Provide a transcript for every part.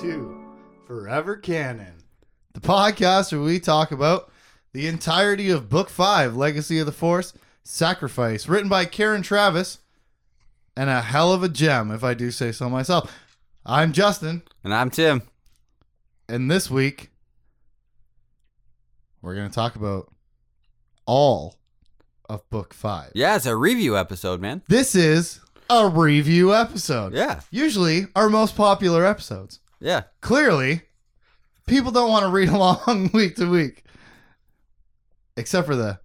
to Forever Canon, the podcast where we talk about the entirety of Book 5, Legacy of the Force Sacrifice, written by Karen Traviss, and a hell of a gem, if I do say so myself. I'm Justin, And I'm Tim. and this week we're going to talk about all of Book 5. Yeah, it's a review episode, man. This is a review episode. Yeah, Usually our most popular episodes. Yeah. clearly people don't want to read along week to week except for the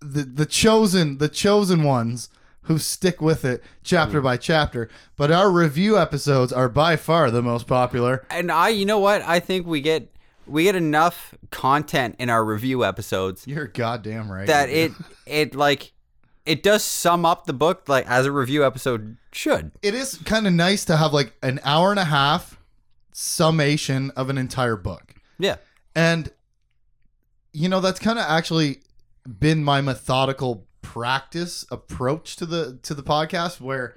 the the chosen the chosen ones who stick with it chapter hmm. by chapter but our review episodes are by far the most popular And I, you know what? I think we get we get enough content in our review episodes you're goddamn right that it it like it does sum up the book like as a review episode should. it is kind of nice to have like an hour and a half summation of an entire book Yeah. And you know that's kind of actually been my methodical practice approach to the to the podcast where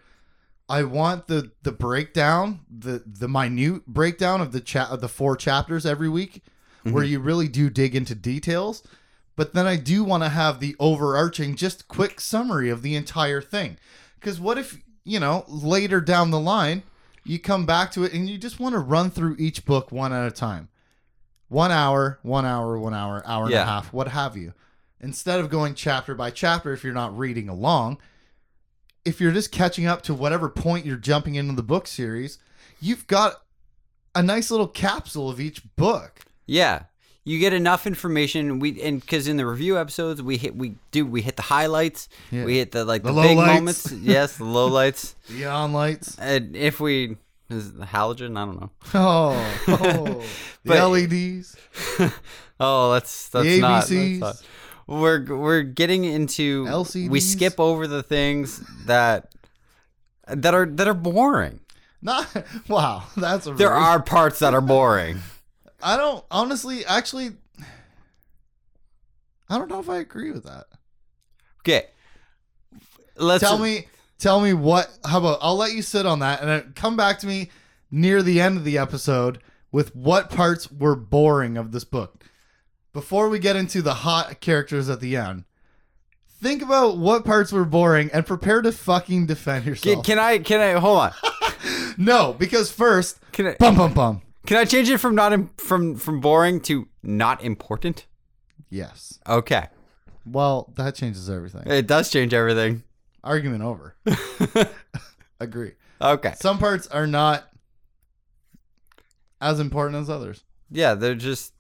I want the the breakdown, the the minute breakdown of the chat of the four chapters every week where mm-hmm. you really do dig into details. But then I do want to have the overarching just quick summary of the entire thing. Cuz what if, you know, later down the line you come back to it and you just want to run through each book one at a time one hour, one hour, one hour, hour and a half, what have you. Instead of going chapter by chapter, if you're not reading along, if you're just catching up to whatever point you're jumping into the book series, you've got a nice little capsule of each book. Yeah. You get enough information. We and because in the review episodes we hit we do we hit the highlights. Yeah. We hit the like The the, big lowlights. moments. Yes, the low lights, The on lights. And if we is it the halogen, I don't know. Oh, oh the LEDs. Oh, that's that's The not, ABCs. that's not. We're we're getting into LCDs. We skip over the things that that are that are boring. Not wow, that's a There rude- are parts that are boring. I don't honestly actually I don't know if I agree with that. Okay, let's tell me tell me what how about i'll let you sit on that and then come back to me near the end of the episode with what parts were boring of this book before we get into the hot characters at the end think about what parts were boring and prepare to fucking defend Can, yourself can I can I hold on? no because first Can I bum bum bum can I change it from not im- from from boring to not important? yes Okay, well that changes everything it does change everything. Argument over agree Okay, some parts are not as important as others yeah, they're just.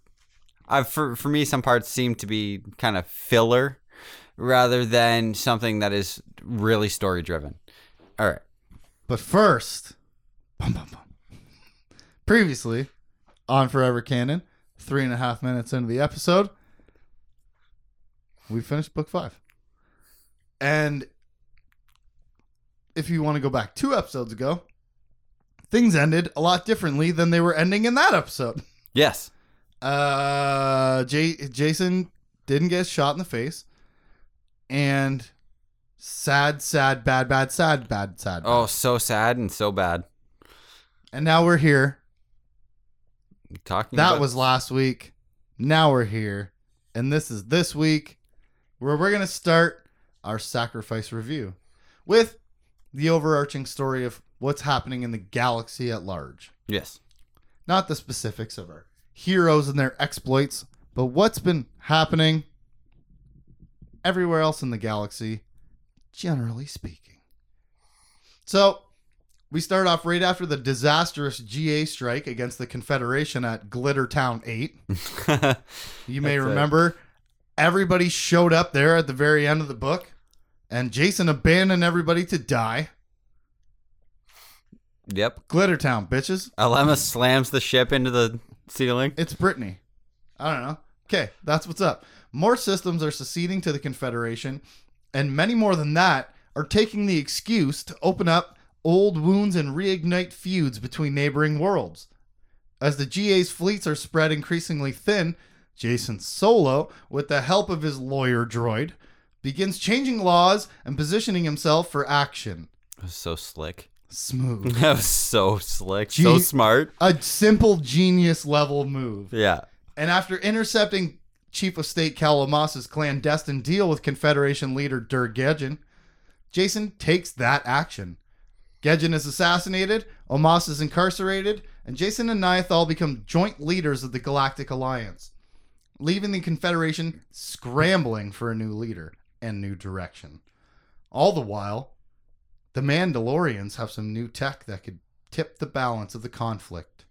I for for me, some parts seem to be kind of filler, rather than something that is really story driven. All right. But first, bum, bum, bum. previously on Forever Canon, three and a half minutes into the episode, we finished book five. And if you want to go back two episodes ago, things ended a lot differently than they were ending in that episode. Yes. Uh, J- Jacen didn't get shot in the face, and sad, sad, bad, bad, sad, bad, sad. bad. Oh, so sad and so bad. And now we're here. Talking That about- was last week. Now we're here. And this is this week where we're going to start our sacrifice review with the overarching story of what's happening in the galaxy at large. yes. Not the specifics of our heroes and their exploits, but what's been happening everywhere else in the galaxy, generally speaking. So, we start off right after the disastrous GA strike against the Confederation at Glitter Town 8. You may That's it. remember everybody showed up there at the very end of the book, and Jacen abandoned everybody to die. yep. Glitter Town, bitches. Alema slams the ship into the ceiling. It's Brittany. I don't know. Okay, that's what's up. More systems are seceding to the Confederation, and many more than that are taking the excuse to open up old wounds and reignite feuds between neighboring worlds. As the GA's fleets are spread increasingly thin, Jacen Solo, with the help of his lawyer droid, begins changing laws and positioning himself for action. So slick. Smooth. That was so slick, Gee- so smart. A simple genius level move. Yeah. And after intercepting Chief of State Cal Omas's clandestine deal with Confederation leader Dur Gejjen, Jacen takes that action. Gejjen is assassinated, Omas is incarcerated, and Jacen and Niathal become joint leaders of the Galactic Alliance, leaving the Confederation scrambling for a new leader and new direction. All the while, the Mandalorians have some new tech that could tip the balance of the conflict.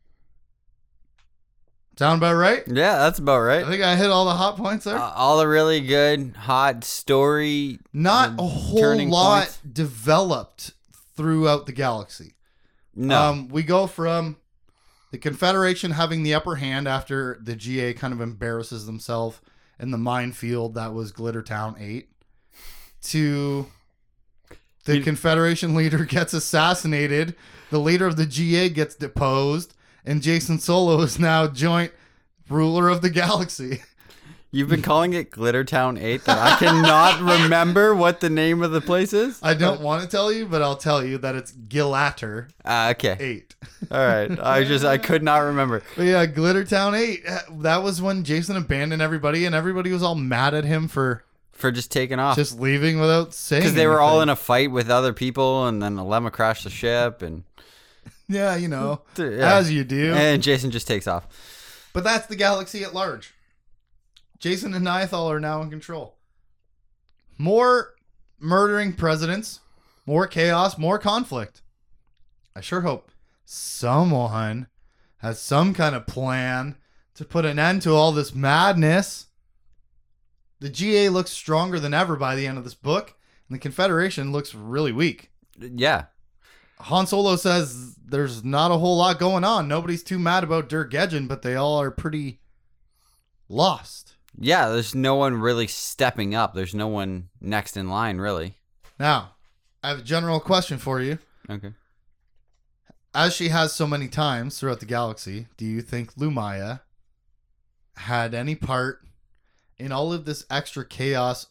Sound about right? Yeah, that's about right. I think I hit all the hot points there. Uh, all the really good, hot story. Not a whole lot points. developed throughout the galaxy. No. Um, we go from the Confederation having the upper hand after the GA kind of embarrasses themselves in the minefield that was Glittertown 8 to the Confederation leader gets assassinated, the leader of the GA gets deposed, and Jacen Solo is now joint ruler of the galaxy. You've been calling it Glittertown 8 that I cannot remember what the name of the place is? I don't want to tell you, but I'll tell you that it's Gilatter Ah, okay. 8. All right. I just, I could not remember. But yeah, Glittertown 8. uh, That was when Jacen abandoned everybody, and everybody was all mad at him for For just taking off. just leaving without saying Because they were all in a fight with other people, and then Alema crashed the ship, and Yeah, you know, Yeah. as you do. and Jacen just takes off. but that's the galaxy at large. Jacen and Niathal are now in control. More murdering presidents, more chaos, more conflict. I sure hope someone has some kind of plan to put an end to all this madness. The GA looks stronger than ever by the end of this book, and the Confederation looks really weak. Yeah. Han Solo says there's not a whole lot going on. Nobody's too mad about Dirk Gejjen, but they all are pretty lost. Yeah, there's no one really stepping up. There's no one next in line, really. Now, I have a general question for you. Okay. As she has so many times throughout the galaxy, do you think Lumiya had any part in all of this extra chaos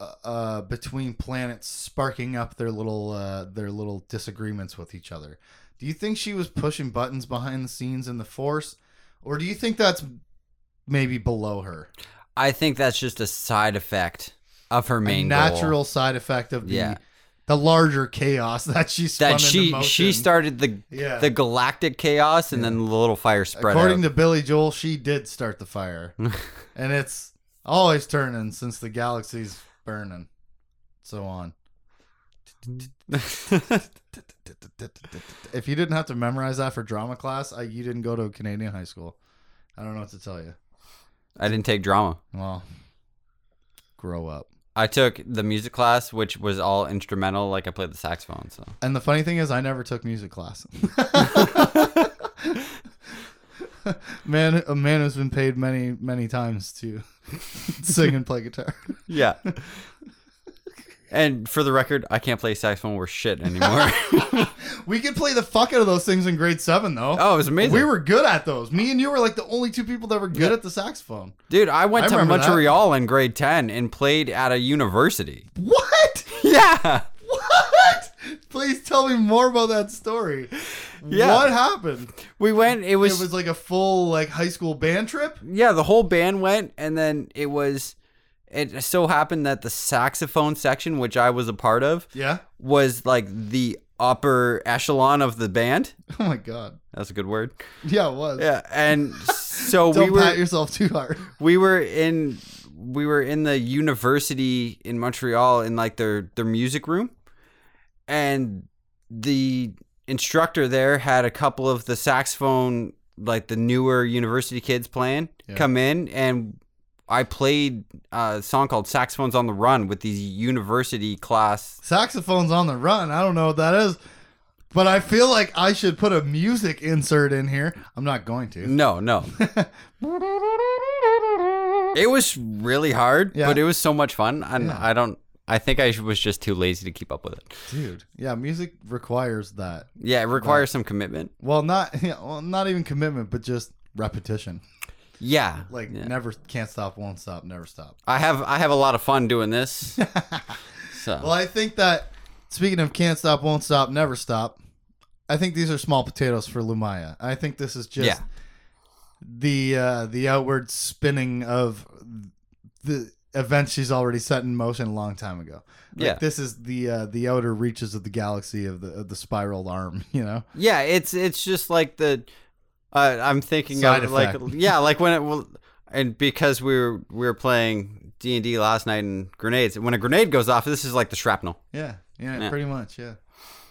uh, uh, between planets sparking up their little uh, their little disagreements with each other? Do you think she was pushing buttons behind the scenes in the Force, or do you think that's maybe below her? I think that's just a side effect of her a main goal. natural side effect of the Yeah. the larger chaos that she that she she started the Yeah. the galactic chaos, and then the little fire spread According out. to Billy Joel, she did start the fire, and it's always turning since the galaxy's burning. So on. If you didn't have to memorize that for drama class, I, you didn't go to a Canadian high school. I don't know what to tell you. I didn't take drama. Well, grow up. I took the music class, which was all instrumental. Like I played the saxophone. So And the funny thing is, I never took music class. man, a man who's been paid many, many times to sing and play guitar. yeah. and for the record, I can't play saxophone worth shit anymore. We could play the fuck out of those things in grade seven, though. oh, it was amazing. We were good at those. Me and you were like the only two people that were good Yeah. at the saxophone. Dude, I went I to remember that. Montreal in grade 10 and played at a university. What? Yeah. What? Please tell me more about that story. Yeah. What happened? We went, it was, It was like a full like high school band trip. yeah, the whole band went, and then it was, it so happened that the saxophone section, which I was a part of, Yeah. was like the upper echelon of the band. Oh my god. That's a good word. Yeah, it was. Yeah. And so Don't we pat were, yourself too hard. we were in, we were in the university in Montreal in like their, their music room. And the instructor there had a couple of the saxophone like the newer university kids playing Yeah. come in and I played a song called Saxophones on the Run with these university class. Saxophones on the run. I don't know what that is. But I feel like I should put a music insert in here. I'm not going to. No, no. It was really hard, Yeah. but it was so much fun. And Yeah. I don't I think I was just too lazy to keep up with it. Dude. Yeah, music requires that. Yeah, it requires some commitment. Well, not yeah, well, not even commitment, but just repetition. Yeah. Like yeah. never can't stop, won't stop, never stop. I have I have a lot of fun doing this. so Well, I think that speaking of can't stop, won't stop, never stop, I think these are small potatoes for Lumiya. I think this is just Yeah. the uh, the outward spinning of the events she's already set in motion a long time ago. Like, Yeah. this is the uh, the outer reaches of the galaxy of the of the spiral arm. You know, Yeah, it's it's just like the uh, I'm thinking Side of like yeah, like when it will and because we were we were playing D and D last night and grenades. When a grenade goes off, this is like the shrapnel. yeah, yeah, Yeah. pretty much, yeah.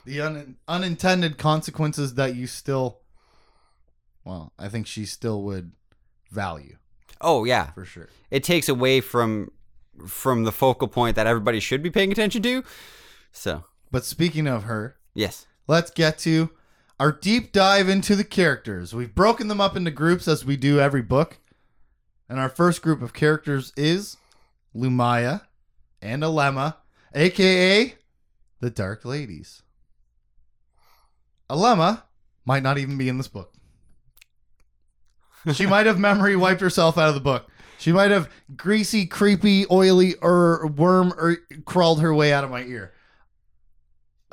The un- unintended consequences that you still, well, I think she still would value Oh yeah, for sure. it takes away from from the focal point that everybody should be paying attention to. So But speaking of her, yes, let's get to our deep dive into the characters. We've broken them up into groups as we do every book. And our first group of characters is Lumiya and Alema, aka the Dark Ladies. Alema might not even be in this book. She might have memory wiped herself out of the book. She might have greasy, creepy, oily, or worm or crawled her way out of my ear.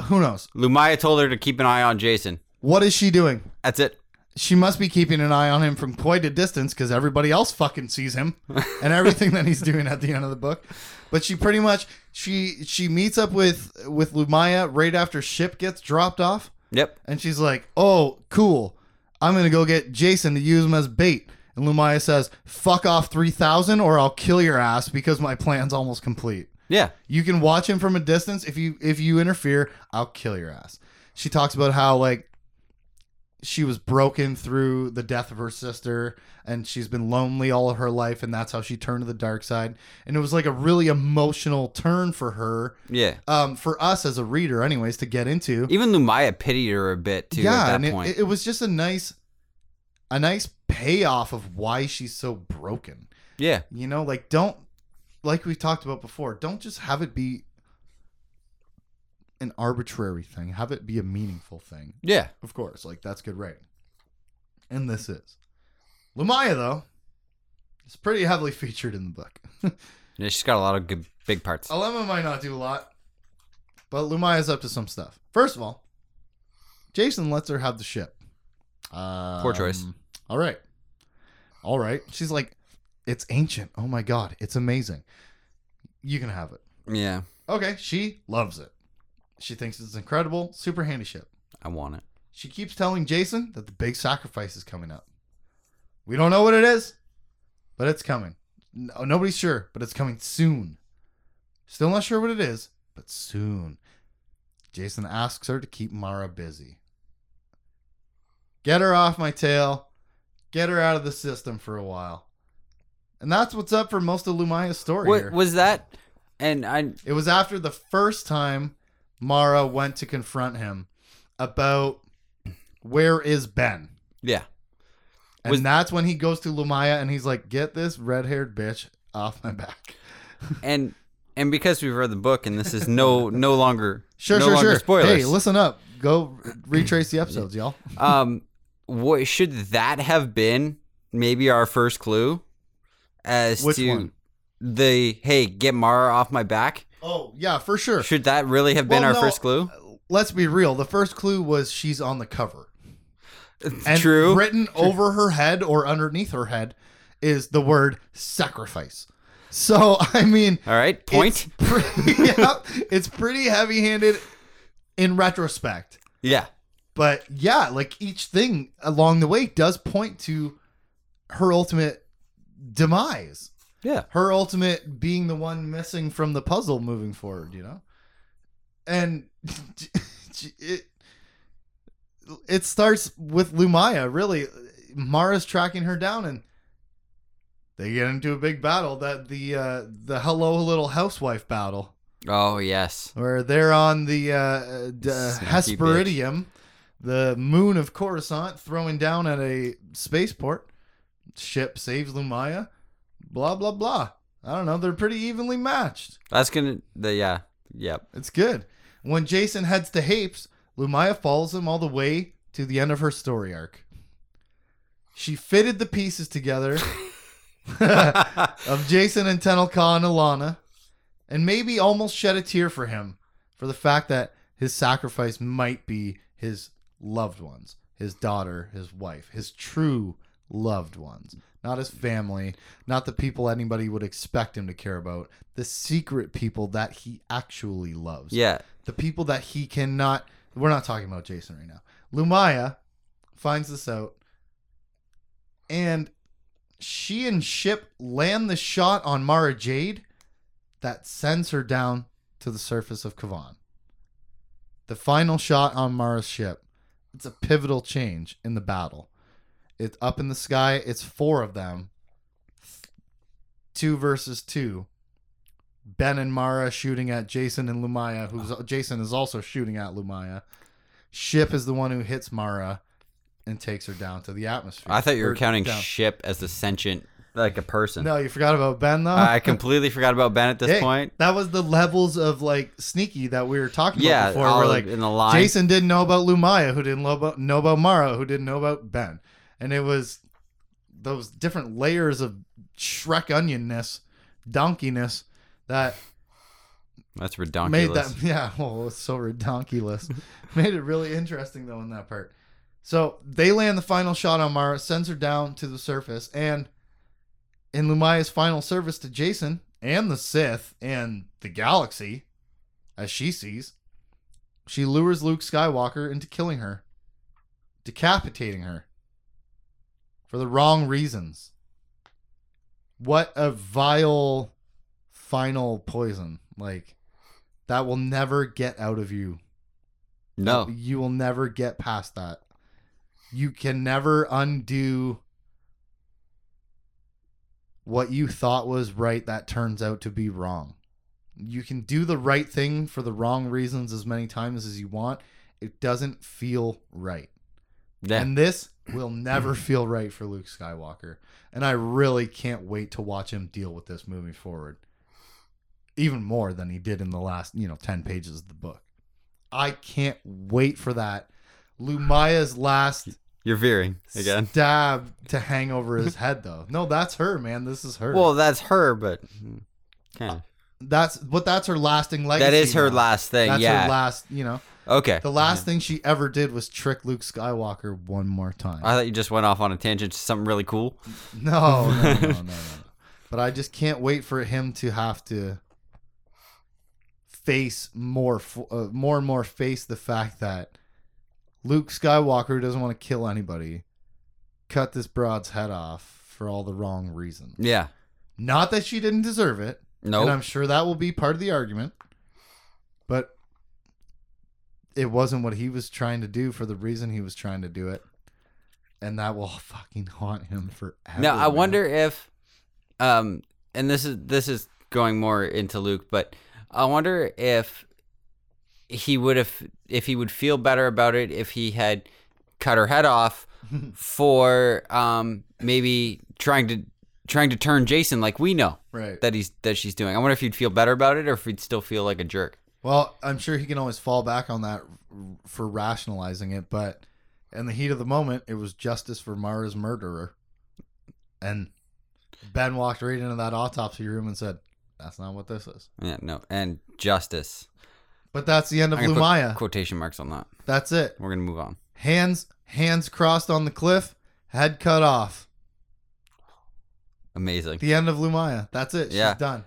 Who knows? Lumiya told her to keep an eye on Jacen. What is she doing? That's it. She must be keeping an eye on him from quite a distance because everybody else fucking sees him and everything that he's doing at the end of the book. But she pretty much she she meets up with with Lumiya right after ship gets dropped off, Yep. and she's like, "Oh, cool! I'm gonna go get Jacen to use him as bait." And Lumiya says, "Fuck off three thousand, or I'll kill your ass because my plan's almost complete." Yeah. You can watch him from a distance. If you if you interfere, I'll kill your ass. She talks about how like she was broken through the death of her sister and she's been lonely all of her life and that's how she turned to the dark side. And it was like a really emotional turn for her Yeah. um for us as a reader anyways to get into. Even Lumiya pitied her a bit too yeah, at and that it, point. it, it was just a nice a nice payoff of why she's so broken. yeah. You know, like don't like we talked about before, don't just have it be an arbitrary thing. Have it be a meaningful thing. Yeah. Of course, like that's good writing. And this is. Lumiya though, is pretty heavily featured in the book. Yeah, she's got a lot of good big parts. Alema might not do a lot, but Lumiya's up to some stuff. First of all, Jacen lets her have the ship. Um, Poor choice. All right. All right. She's like, it's ancient. Oh my God. It's amazing. You can have it. Yeah. Okay. She loves it. She thinks it's incredible. Super handy ship. I want it. She keeps telling Jacen that the big sacrifice is coming up. We don't know what it is, but it's coming. No, uh, nobody's sure, but it's coming soon. Still not sure what it is, but soon. Jacen asks her to keep Mara busy. Get her off my tail. Get her out of the system for a while. And that's what's up for most of Lumiya's story What here. was that? And I It was after the first time Mara went to confront him about where is Ben. yeah. And Was- that's when he goes to Lumiya and he's like, get this red haired bitch off my back. And and because we've read the book and this is no no longer Sure, no sure, longer sure. spoilers. Hey, listen up. Go retrace the episodes, y'all. um what should that have been maybe our first clue as Which to one? the hey, get Mara off my back? Oh, yeah, for sure. Should that really have been Well, our no, first clue? Uh, let's be real. The first clue was she's on the cover. And True. written over her head or underneath her head is the word sacrifice. So, I mean, All right. Point. It's pretty, yeah, it's pretty heavy handed in retrospect. yeah. But yeah, like each thing along the way does point to her ultimate demise. Yeah. Her ultimate being the one missing from the puzzle moving forward, you know? And it it starts with Lumiya, really. Mara's tracking her down and they get into a big battle that the uh the hello little housewife battle Oh yes. where they're on the uh, d- Snacky Hesperidium, the moon of Coruscant, throwing down at a spaceport. Ship saves Lumiya. Blah blah blah. I don't know. They're pretty evenly matched. That's gonna the yeah. Yep. It's good. When Jacen heads to Hapes, Lumiya follows him all the way to the end of her story arc. She fitted the pieces together of Jacen and Tenel Ka and Allana, and maybe almost shed a tear for him for the fact that his sacrifice might be his loved ones, his daughter, his wife, his true loved ones, not his family, not the people anybody would expect him to care about, the secret people that he actually loves. Yeah. The people that he cannot. We're not talking about Jacen right now. Lumiya finds this out, and she and Ship land the shot on Mara Jade that sends her down to the surface of Kavan. The final shot on Mara's ship. It's a pivotal change in the battle. It's up in the sky. It's four of them. Two versus two. Ben and Mara shooting at Jacen and Lumiya, who's Jacen is also shooting at Lumiya. Ship is the one who hits Mara and takes her down to the atmosphere. I thought you were Or counting down. ship as the sentient, like a person. No, you forgot about Ben though. I completely forgot about Ben at this Hey, point. That was the levels of like sneaky that we were talking Yeah, about before. all Where of- like in the line. Jacen didn't know about Lumiya, who didn't know about know about Mara, who didn't know about Ben, and it was those different layers of Shrek onionness, donkeyness that That's redonkulous. made that yeah well it's so redonkulous. Made it really interesting though in that part. So they land the final shot on mara sends her down to the surface and in lumiya's final service to jacen and the sith and the galaxy as she sees she lures luke skywalker into killing her decapitating her for the wrong reasons what a vile final poison like that will never get out of you. no. You will never get past that. You can never undo what you thought was right that turns out to be wrong. You can do the right thing for the wrong reasons as many times as you want. It doesn't feel right. Yeah. And this will never hmm. feel right for Luke Skywalker. And I really can't wait to watch him deal with this moving forward. Even more than he did in the last, you know, 10 pages of the book. I can't wait for that. Lumiya's last You're veering again. stab to hang over his head, though. No, that's her, man. This is her. Well, that's her, but kind of. that's but that's her lasting legacy. that is her now. last thing. That's yeah. her last, you know. Okay. The last thing she ever did was trick Luke Skywalker one more time. I thought you just went off on a tangent to something really cool. No, no, no, no, no, no. But I just can't wait for him to have to face more, uh, more and more face the fact that Luke Skywalker doesn't want to kill anybody, cut this broad's head off for all the wrong reasons. Yeah. Not that she didn't deserve it, No. and I'm sure that will be part of the argument, but it wasn't what he was trying to do for the reason he was trying to do it. And that will fucking haunt him forever. Now I man. wonder if, um, and this is this is going more into Luke, but I wonder if he would have if he would feel better about it if he had cut her head off for um maybe trying to trying to turn Jacen like we know Right. that he's that she's doing. I wonder if he'd feel better about it or if he'd still feel like a jerk. Well, I'm sure he can always fall back on that for rationalizing it, but in the heat of the moment, it was justice for Mara's murderer. And Ben walked right into that autopsy room and said, That's not what this is. Yeah, no, and justice. But that's the end of I'm gonna put Lumiya. quotation marks on that. That's it. We're gonna move on. Hands hands crossed on the cliff, head cut off. Amazing. The end of Lumiya. That's it. Yeah. Done.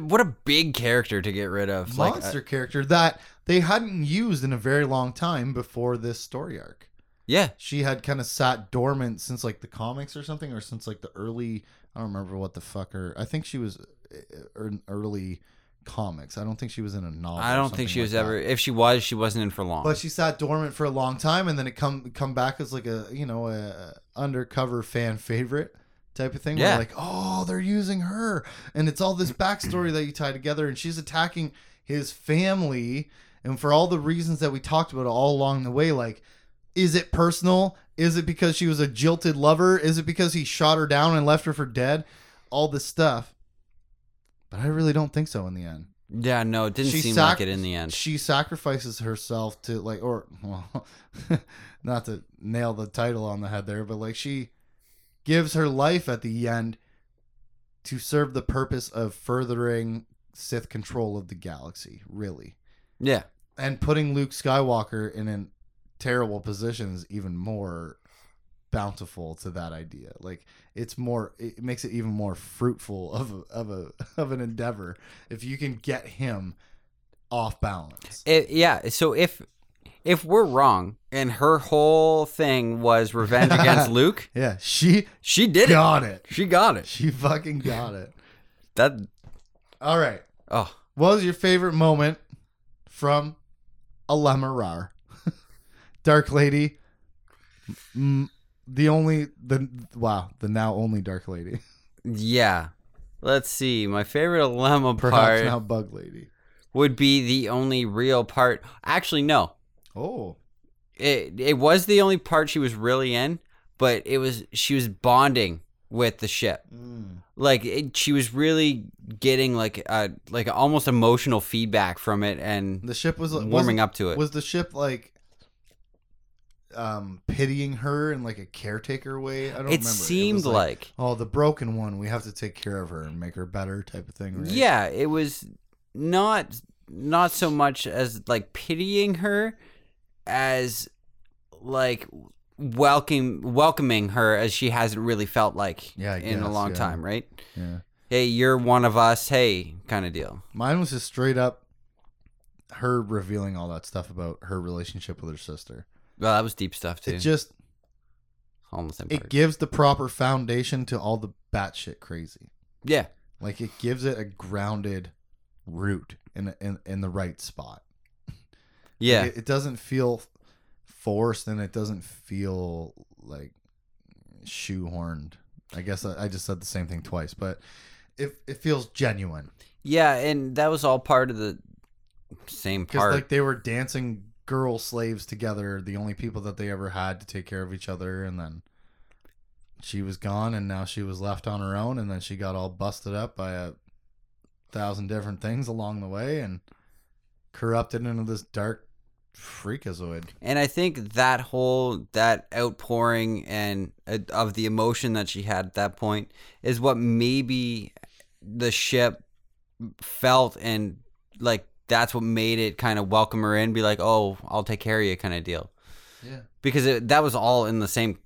What a big character to get rid of. Like, uh, Monster character that they hadn't used in a very long time before this story arc. yeah, she had kind of sat dormant since like the comics or something, or since like the early. I don't remember what the fuck her. I think she was uh, in early comics. I don't think she was in a novel. I don't think she like was that. ever. If she was, she wasn't in for long. But she sat dormant for a long time, and then it come come back as like a you know a undercover fan favorite type of thing. where Yeah. like oh they're using her, and it's all this backstory that you tie together, and she's attacking his family, and for all the reasons that we talked about all along the way, like is it personal? Is it because she was a jilted lover? Is it because he shot her down and left her for dead? All this stuff. But I really don't think so in the end yeah, no, it didn't She seem sac- like it in the end. she sacrifices herself to like or well not to nail the title on the head there but like she gives her life at the end to serve the purpose of furthering Sith control of the galaxy really Yeah, and putting Luke Skywalker in a terrible position is even more bountiful to that idea. Like it's more, it makes it even more fruitful of a, of a of an endeavor if you can get him off balance. It, yeah. So if if we're wrong and her whole thing was revenge against Luke, Yeah, she she did it. got it. She got it. She fucking got it. That All right. oh What was your favorite moment from Alema Rar? Dark Lady. Mm, the only the wow, the now only Dark Lady. yeah. Let's see. My favorite lemma Perhaps part now Bug Lady. would be the only real part. Actually, no. Oh. It it was the only part she was really in, but it was she was bonding with the ship. Like it, she was really getting like a like almost emotional feedback from it and The ship was warming up to it. Was the ship like um pitying her in like a caretaker way? I don't remember. it seemed was like, oh, the broken one, we have to take care of her and make her better type of thing, right? yeah, it was not not so much as like pitying her as like welcome welcoming her as she hasn't really felt like Yeah, in a long yeah. time, right? Yeah. Hey, you're one of us. Hey, kind of deal. Mine was just straight up her revealing all that stuff about her relationship with her sister. Well, that was deep stuff too. It just same it gives the proper foundation to all the batshit crazy. yeah, Like it gives it a grounded root in in, in the right spot. Yeah, It, it doesn't feel forced and it doesn't feel like shoehorned. I guess I, I just said the same thing twice, but it it feels genuine. yeah, and that was all part of the same part. like they were dancing girl slaves together, the only people that they ever had to take care of each other, and then she was gone, and now she was left on her own, and then she got all busted up by a thousand different things along the way, and corrupted into this dark freakazoid. And I think that whole that outpouring and uh, of the emotion that she had at that point is what maybe the ship felt and like that's what made it kind of welcome her in be like oh I'll take care of you kind of deal Yeah, because it, that was all in the same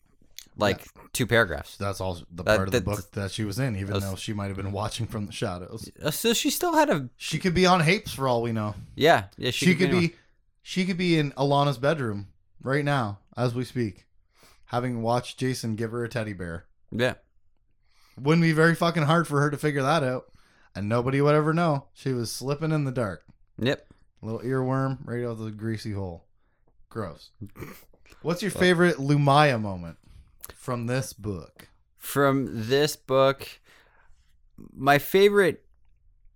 like two paragraphs that's all the That- part of the book that she was in, even that's- though she might have been watching from the shadows. Uh, so she still had a She could be on Hapes for all we know. yeah yeah she, she, could anywhere. be she could be in Allana's bedroom right now as we speak having watched Jacen give her a teddy bear. Yeah. Wouldn't be very fucking hard for her to figure that out. And nobody would ever know. She was slipping in the dark. Yep. Little earworm right out of the greasy hole. Gross. What's your favorite Lumiya moment from this book? From this book my favorite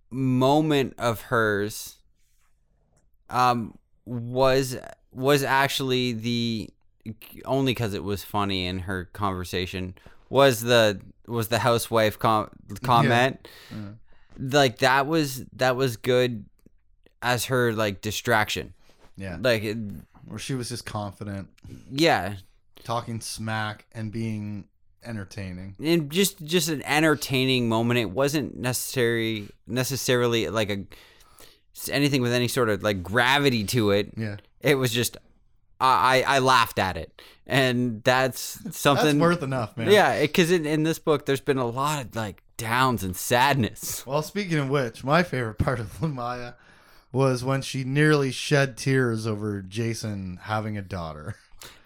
moment of hers um was was actually the only cuz it was funny in her conversation was the was the housewife com- comment. Yeah. like that was that was good as her like distraction. Yeah. Like it- where she was just confident. Yeah. Talking smack and being entertaining. And just just an entertaining moment. It wasn't necessary necessarily like a anything with any sort of like gravity to it. yeah It was just I I, laughed at it, and that's that's something. worth enough man yeah, because in, in this book, there's been a lot of like downs and sadness. Well, speaking of which, my favorite part of Lumiya was when she nearly shed tears over Jacen having a daughter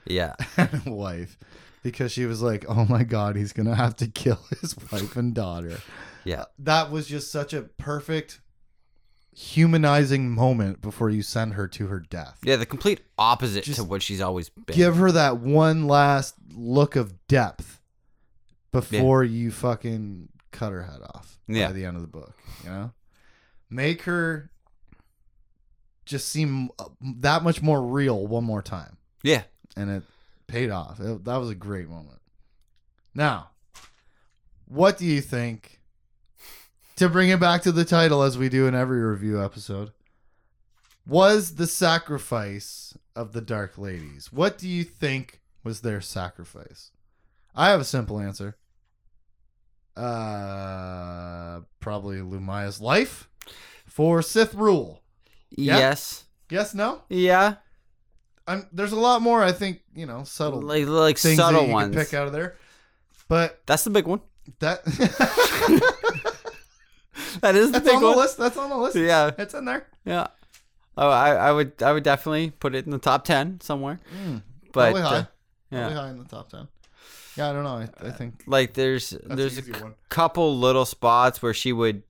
Yeah, and a wife because she was like, "Oh my god, he's going to have to kill his wife and daughter." yeah, uh, That was just such a perfect humanizing moment before you send her to her death. yeah. The complete opposite Just to what she's always been. Give her that one last look of depth before you fucking cut her head off Yeah. by the end of the book, you know? Make her just seem uh, that much more real one more time. yeah, And it paid off. It- that was a great moment. Now, what do you think? To bring it back to the title, as we do in every review episode, was the sacrifice of the Dark Ladies? What do you think was their sacrifice? I have a simple answer. Uh, probably Lumiya's life for Sith rule. Yeah. yes, Yes, no. yeah, I'm, there's a lot more. I think you know subtle like like subtle ones. can pick out of there, but That's the big one. that That is the that's big on the one. list. That's on the list. Yeah, it's in there. yeah. Oh, I, I would I would definitely put it in the top ten somewhere. Mm, But probably high. uh, Probably yeah, high in the top ten. Yeah, I don't know. I, I think like there's there's a c- couple little spots where she would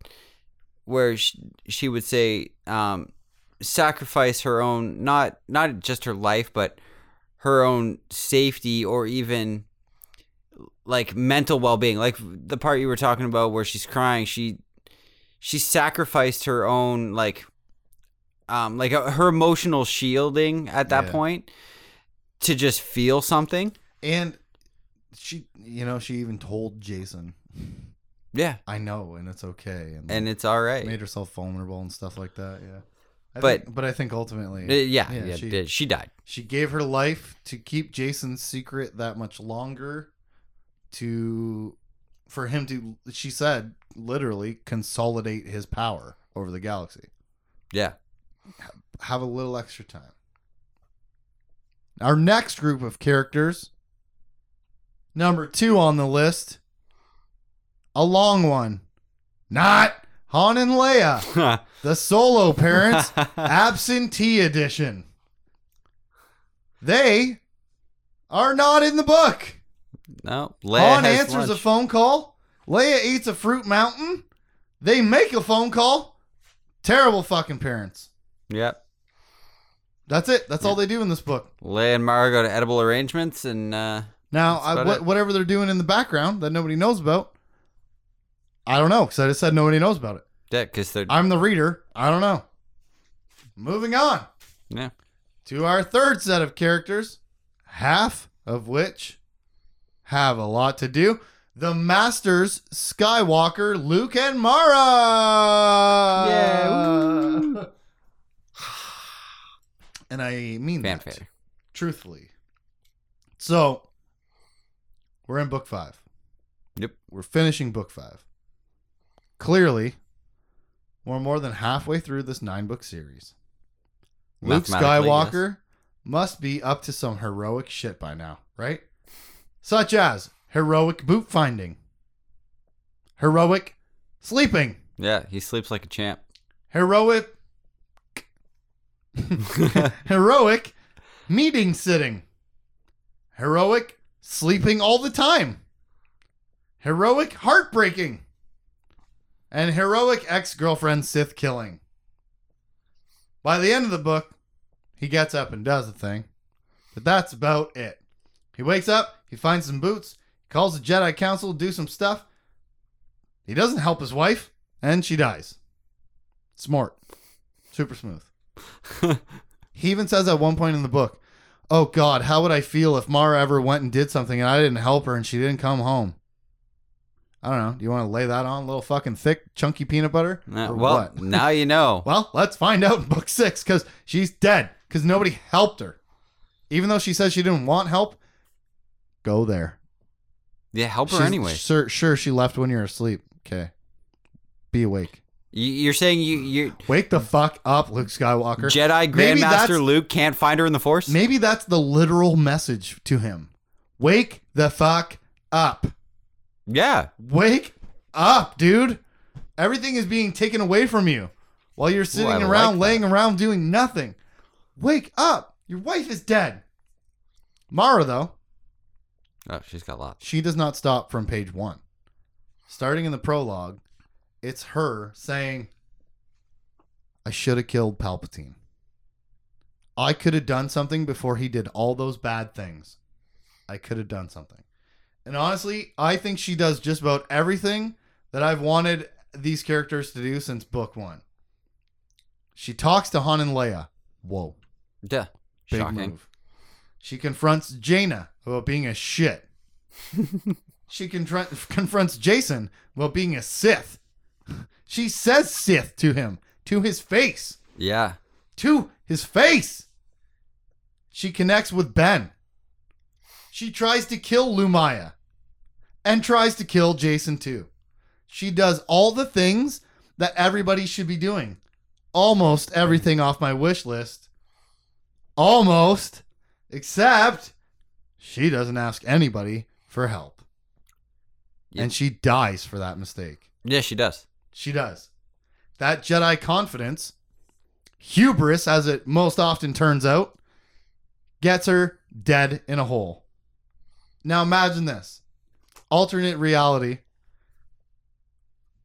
where she, she would say um sacrifice her own not not just her life but her own safety or even like mental well-being like the part you were talking about where she's crying she she sacrificed her own like um like uh, her emotional shielding at that Yeah. point to just feel something. And she, you know, she even told Jacen, yeah. "I know, and it's okay," and, and it's all right. made herself vulnerable and stuff like that. Yeah, I But- think, but I think ultimately, Uh, yeah Yeah, yeah, she- she, she died. she gave her life to keep Jacen's secret that much longer to for him to she said literally consolidate his power over the galaxy yeah have a little extra time our next group of characters number 2 on the list a long one not Han and Leia the solo parents absentee edition. They are not in the book. No, Leia Han answers a phone call. Leia eats a fruit mountain. They make a phone call. Terrible fucking parents. Yep. That's it. That's all they do in this book. Leia and Mara go to edible arrangements, and uh, Now, I, whatever they're doing in the background that nobody knows about, I don't know because I just said nobody knows about it. yeah, because they're I'm the reader. I don't know. Moving on. yeah. to our third set of characters, half of which have a lot to do. The Masters Skywalker, Luke and Mara. Yeah, And I mean that truthfully. So, we're in book five. Yep. We're finishing book five. Clearly, we're more than halfway through this nine book series. Luke Mathematically, Skywalker must be up to some heroic shit by now, right? Such as heroic boot finding, heroic sleeping, Yeah, he sleeps like a champ. heroic heroic meeting sitting, heroic sleeping all the time, heroic heartbreaking, and heroic ex girlfriend Sith killing. By the end of the book, he gets up and does the thing, but that's about it. He wakes up, he finds some boots, calls the Jedi Council to do some stuff. He doesn't help his wife, and she dies. Smart. Super smooth. He even says at one point in the book, Oh God, how would I feel if Mara ever went and did something and I didn't help her and she didn't come home? I don't know. Do you want to lay that on a little fucking thick, chunky peanut butter? Uh, well, what? now you know. Well, let's find out in book six because she's dead because nobody helped her. Even though she says she didn't want help, go there. Yeah, help her She's- anyway. Sure, sure, she left when you're asleep. Okay. Be awake. You, you're saying you you Wake the fuck up, Luke Skywalker. Jedi Maybe that's- Grandmaster Luke can't find her in the Force? Maybe that's the literal message to him. Wake the fuck up. Yeah. Wake up, dude. Everything is being taken away from you while you're sitting I around, laying around doing nothing. Wake up. Your wife is dead. Mara, though, Oh, she's got lots. she does not stop from page one. Starting in the prologue, it's her saying, I should have killed Palpatine. I could have done something before he did all those bad things. I could have done something. And honestly, I think she does just about everything that I've wanted these characters to do since book one. She talks to Han and Leia. Whoa. Yeah. Big Shocking. move. She confronts Jaina about being a shit. she confront, confronts Jacen about being a Sith. She says Sith to him, to his face. Yeah. To his face. She connects with Ben. She tries to kill Lumiya and tries to kill Jacen too. She does all the things that everybody should be doing. Almost everything off my wish list. Almost Except she doesn't ask anybody for help. Yeah. And she dies for that mistake. Yeah, she does. She does. That Jedi confidence, hubris, as it most often turns out, gets her dead in a hole. Now imagine this alternate reality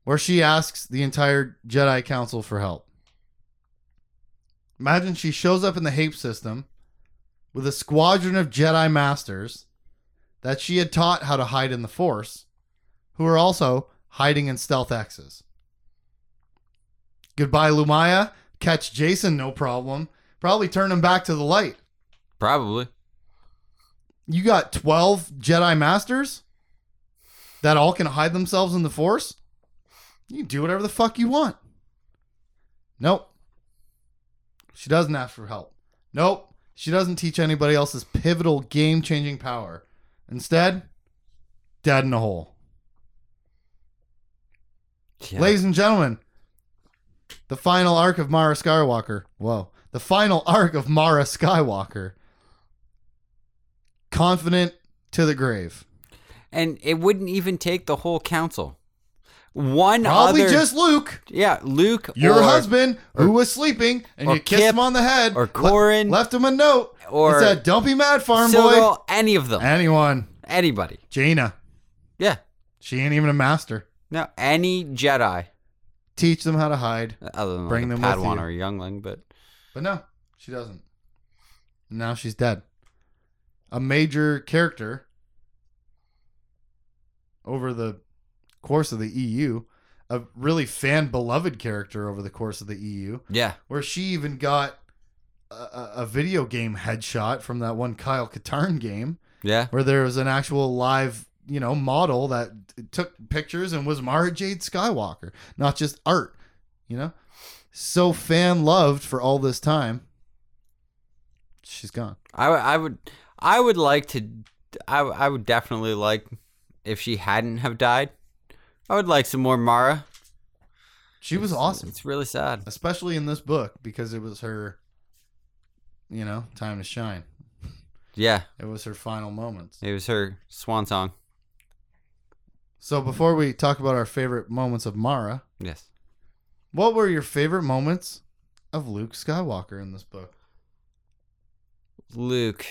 where she asks the entire Jedi Council for help. Imagine she shows up in the Hapes system with a squadron of Jedi Masters that she had taught how to hide in the Force, who are also hiding in stealth X's. Goodbye, Lumiya. Catch Jacen, no problem. Probably turn him back to the light. Probably. You got 12 Jedi Masters that all can hide themselves in the Force? You do whatever the fuck you want. Nope. She doesn't ask for help. Nope. She doesn't teach anybody else's pivotal game changing power. Instead, dead in a hole. Yeah. Ladies and gentlemen, the final arc of Mara Skywalker. Whoa. The final arc of Mara Skywalker. Confident to the grave. And it wouldn't even take the whole council. One Probably other, just Luke, yeah, Luke, your or, husband, who was sleeping, and you kissed Kip, him on the head, or le- Corin, left him a note, or said, "Don't be mad, farm boy." Any of them, Anyone, anybody. Jaina, Yeah, she ain't even a master. no, any Jedi, Teach them how to hide, other than Bring like them with Padawan you. or a youngling, but but no, she doesn't. Now she's dead. A major character over the course of the EU, a really fan beloved character over the course of the EU, yeah, where she even got a, a, video game headshot from that one Kyle Katarn game, yeah, where there was an actual live, you know, model that took pictures and was Mara Jade Skywalker, not just art, you know? So fan loved for all this time. She's gone. I, w- I would, I would like to, I, w- I would definitely like if she hadn't have died. I would like some more Mara. She was It's- awesome, It's really sad. especially in this book because it was her, you know, time to shine. Yeah, It was her final moments. it was her swan song. So before we talk about our favorite moments of Mara, Yes. what were your favorite moments of Luke Skywalker in this book? Luke.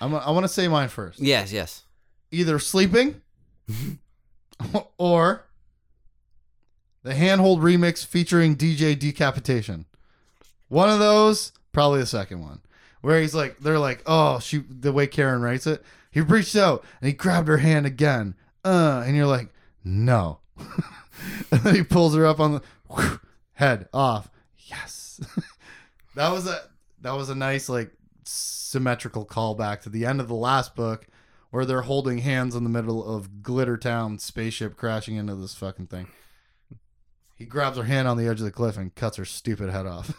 I'm, I want to say mine first. Yes, yes. Either sleeping or the handhold remix featuring DJ Decapitation. One of those, probably the second one, where he's like, they're like, oh, she, the way Karen writes it, he reached out and he grabbed her hand again. Uh, and you're like, no. and then he pulls her up on the head off. Yes. that was a that was a nice like symmetrical callback to the end of the last book where they're holding hands in the middle of Glitter Town spaceship crashing into this fucking thing. He grabs her hand on the edge of the cliff and cuts her stupid head off.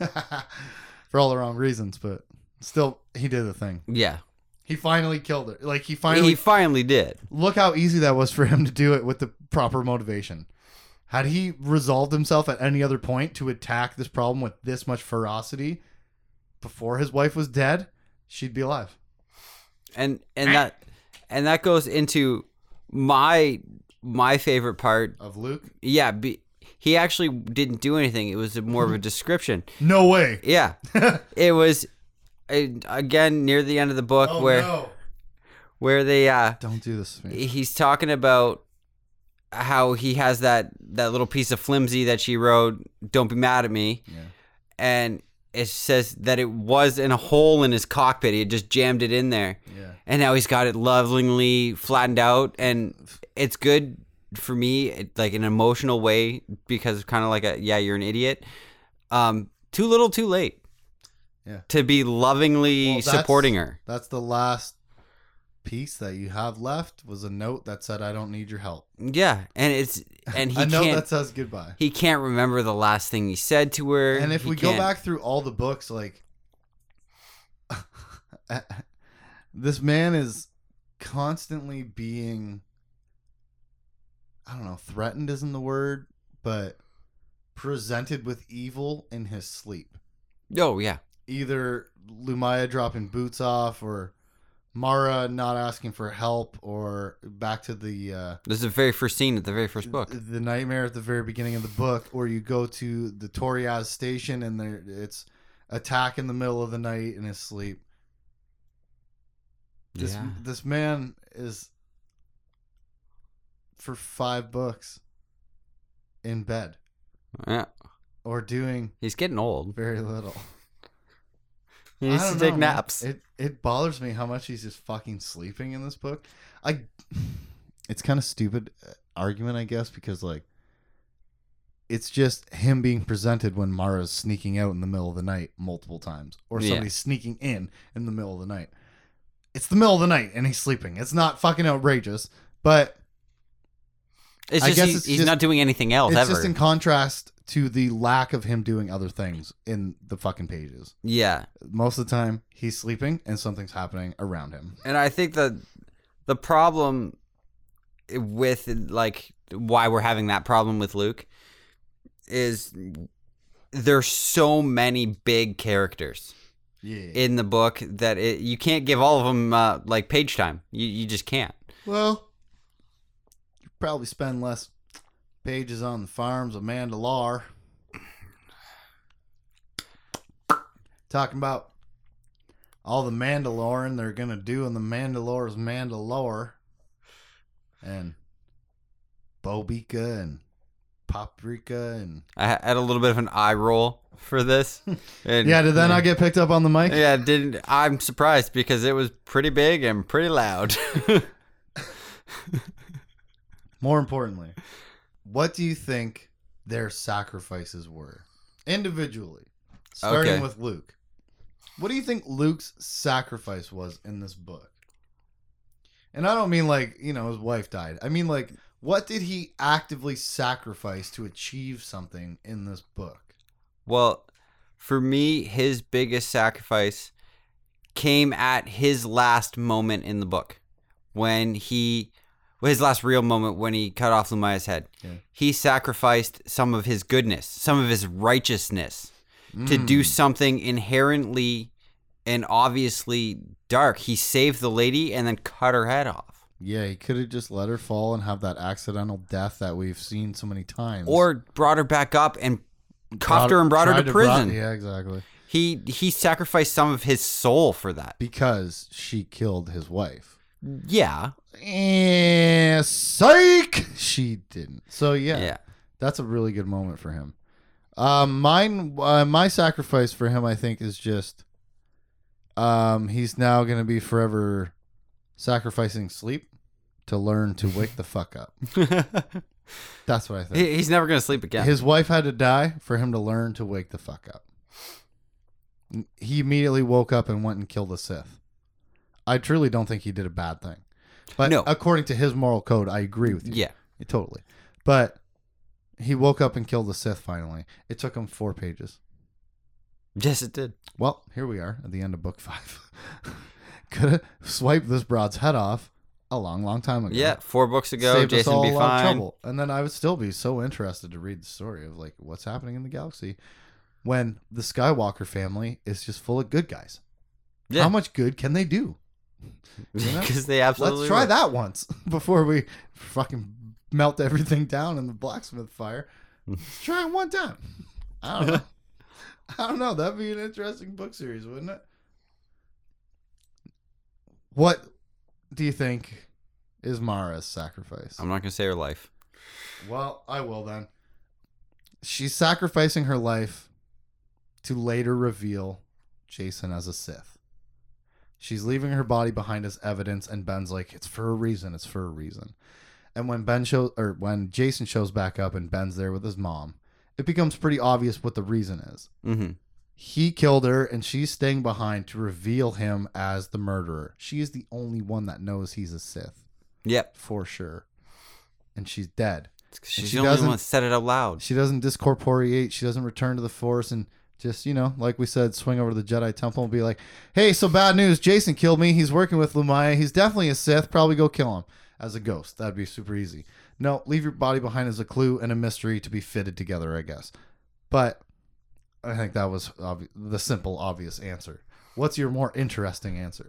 For all the wrong reasons, but still he did the thing. Yeah. He finally killed her. Like he finally he finally did. look how easy that was for him to do it with the proper motivation. Had he resolved himself at any other point to attack this problem with this much ferocity before his wife was dead, she'd be alive. And and that and that goes into my my favorite part. Of Luke? Yeah, be, he actually didn't do anything. It was more of a description. No way. Yeah. it was uh, again near the end of the book Oh where no. where they uh Don't do this to me. he's talking about how he has that that little piece of flimsy that she wrote don't be mad at me Yeah. and it says that it was in a hole in his cockpit. He had just jammed it in there. Yeah. and now he's got it lovingly flattened out. And it's good for me it- like an emotional way because kind of like a yeah you're an idiot. Um too little too late Yeah. to be lovingly Well, supporting her. That's the last piece that you have left was a note that said I don't need your help. yeah and it's and he a note can't that says goodbye. he can't remember the last thing he said to her. And if we go can't- back through all the books, like this man is constantly being, I don't know, threatened isn't the word, but presented with evil in his sleep. oh yeah, either Lumiya dropping boots off or Mara not asking for help or back to the uh, This is the very first scene at the very first book. the nightmare at the very beginning of the book, or you go to the Toryaz station and there it's attack in the middle of the night in his sleep. This Yeah. this man is for five books in bed Yeah. or doing He's getting old. very little. He needs to take know, man. naps. It it bothers me how much he's just fucking sleeping in this book. I it's kind of stupid uh, argument, I guess, because like it's just him being presented when Mara's sneaking out in the middle of the night multiple times, or Yeah. somebody's sneaking in in the middle of the night. It's the middle of the night and he's sleeping. It's not fucking outrageous, but It's I just guess he's, it's he's just- not doing anything else it's ever. just in contrast to the lack of him doing other things in the fucking pages. yeah. Most of the time, he's sleeping and something's happening around him. And I think that the problem with like why we're having that problem with Luke is there's so many big characters Yeah. in the book that it, you can't give all of them uh, like page time. You you just can't. Well, probably spend less pages on the farms of Mandalore. Talking about all the Mandalorian they're gonna do in the Mandalore's Mandalore, and Bobika and Paprika and I had a little bit of an eye roll for this. And, yeah. Did that not get picked up on the mic? Yeah, didn't. I'm surprised because it was pretty big and pretty loud. More importantly, what do you think their sacrifices were individually? Starting Okay. with Luke. What do you think Luke's sacrifice was in this book? And I don't mean like, you know, his wife died. I mean like what did he actively sacrifice to achieve something in this book? Well, for me, his biggest sacrifice came at his last moment in the book when he, his last real moment when he cut off Lumiya's head. Yeah. He sacrificed some of his goodness, some of his righteousness to do Mm. something inherently and obviously dark. He saved the lady and then cut her head off. Yeah, he could have just let her fall and have that accidental death that we've seen so many times. Or brought her back up and cuffed her and brought her to brought- prison. yeah, exactly. He he sacrificed some of his soul for that. Because she killed his wife. Yeah. Eh, psych. She didn't. So yeah, Yeah. that's a really good moment for him. Um, mine, uh, my sacrifice for him, I think, is just, um, he's now gonna be forever sacrificing sleep to learn to wake the fuck up. That's what I think. He- He's never gonna sleep again. His wife had to die for him to learn to wake the fuck up. He immediately woke up and went and killed a Sith. I truly don't think he did a bad thing. But No. according to his moral code, I agree with you. yeah. Totally. But he woke up and killed the Sith finally. It took him four pages. Yes, it did. Well, here we are at the end of book five. Could have swiped this broad's head off a long, long time ago. Yeah. Four books ago, Saved us Jacen all be a lot of fine. trouble. And then I would still be so interested to read the story of like what's happening in the galaxy when the Skywalker family is just full of good guys. Yeah. How much good can they do? Because they absolutely. Let's try that once before we fucking melt everything down in the blacksmith fire. Let's try it one time. I don't know. I don't know. That'd be an interesting book series, wouldn't it? What do you think is Mara's sacrifice? I'm not gonna say her life. Well, I will then. She's sacrificing her life to later reveal Jacen as a Sith. She's leaving her body behind as evidence, and Ben's like, "It's for a reason. It's for a reason." And when Ben shows, or when Jacen shows back up, and Ben's there with his mom, it becomes pretty obvious what the reason is. Mm-hmm. He killed her, and she's staying behind to reveal him as the murderer. She is the only one that knows he's a Sith Yep. for sure, and she's dead. She's she the only doesn't- one that said it out loud. She doesn't discorporeate. She doesn't return to the Force and just, you know, like we said, swing over to the Jedi Temple and be like, hey, so bad news. Jacen killed me. He's working with Lumiya. He's definitely a Sith. Probably go kill him as a ghost. That'd be super easy. No, leave your body behind as a clue and a mystery to be fitted together, I guess. But I think that was obvi- the simple, obvious answer. What's your more interesting answer?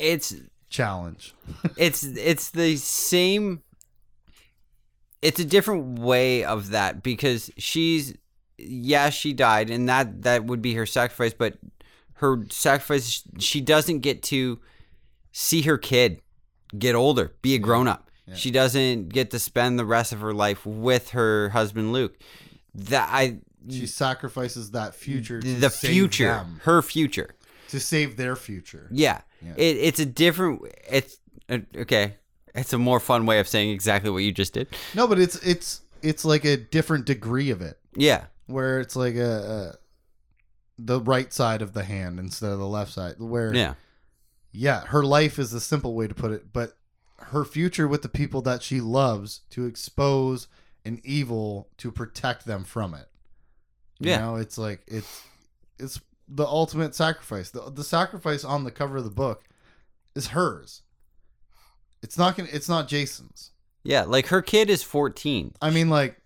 It's Challenge. it's it's the same it's a different way of that because she's yeah she died and that that would be her sacrifice but her sacrifice she doesn't get to see her kid get older be a grown-up Yeah. she doesn't get to spend the rest of her life with her husband luke that i She sacrifices that future. To the future them, her future to save their future. yeah, Yeah. It, it's a different it's uh, okay it's a more fun way of saying exactly what you just did No, but it's it's it's like a different degree of it, yeah where it's like a, a the right side of the hand instead of the left side. Where yeah yeah, her life is the simple way to put it, but her future with the people that she loves to expose an evil to protect them from it. You Yeah. know, it's like it's it's the ultimate sacrifice. The the sacrifice on the cover of the book is hers. It's not gonna it's not Jacen's. Yeah, like her kid is 14. I mean like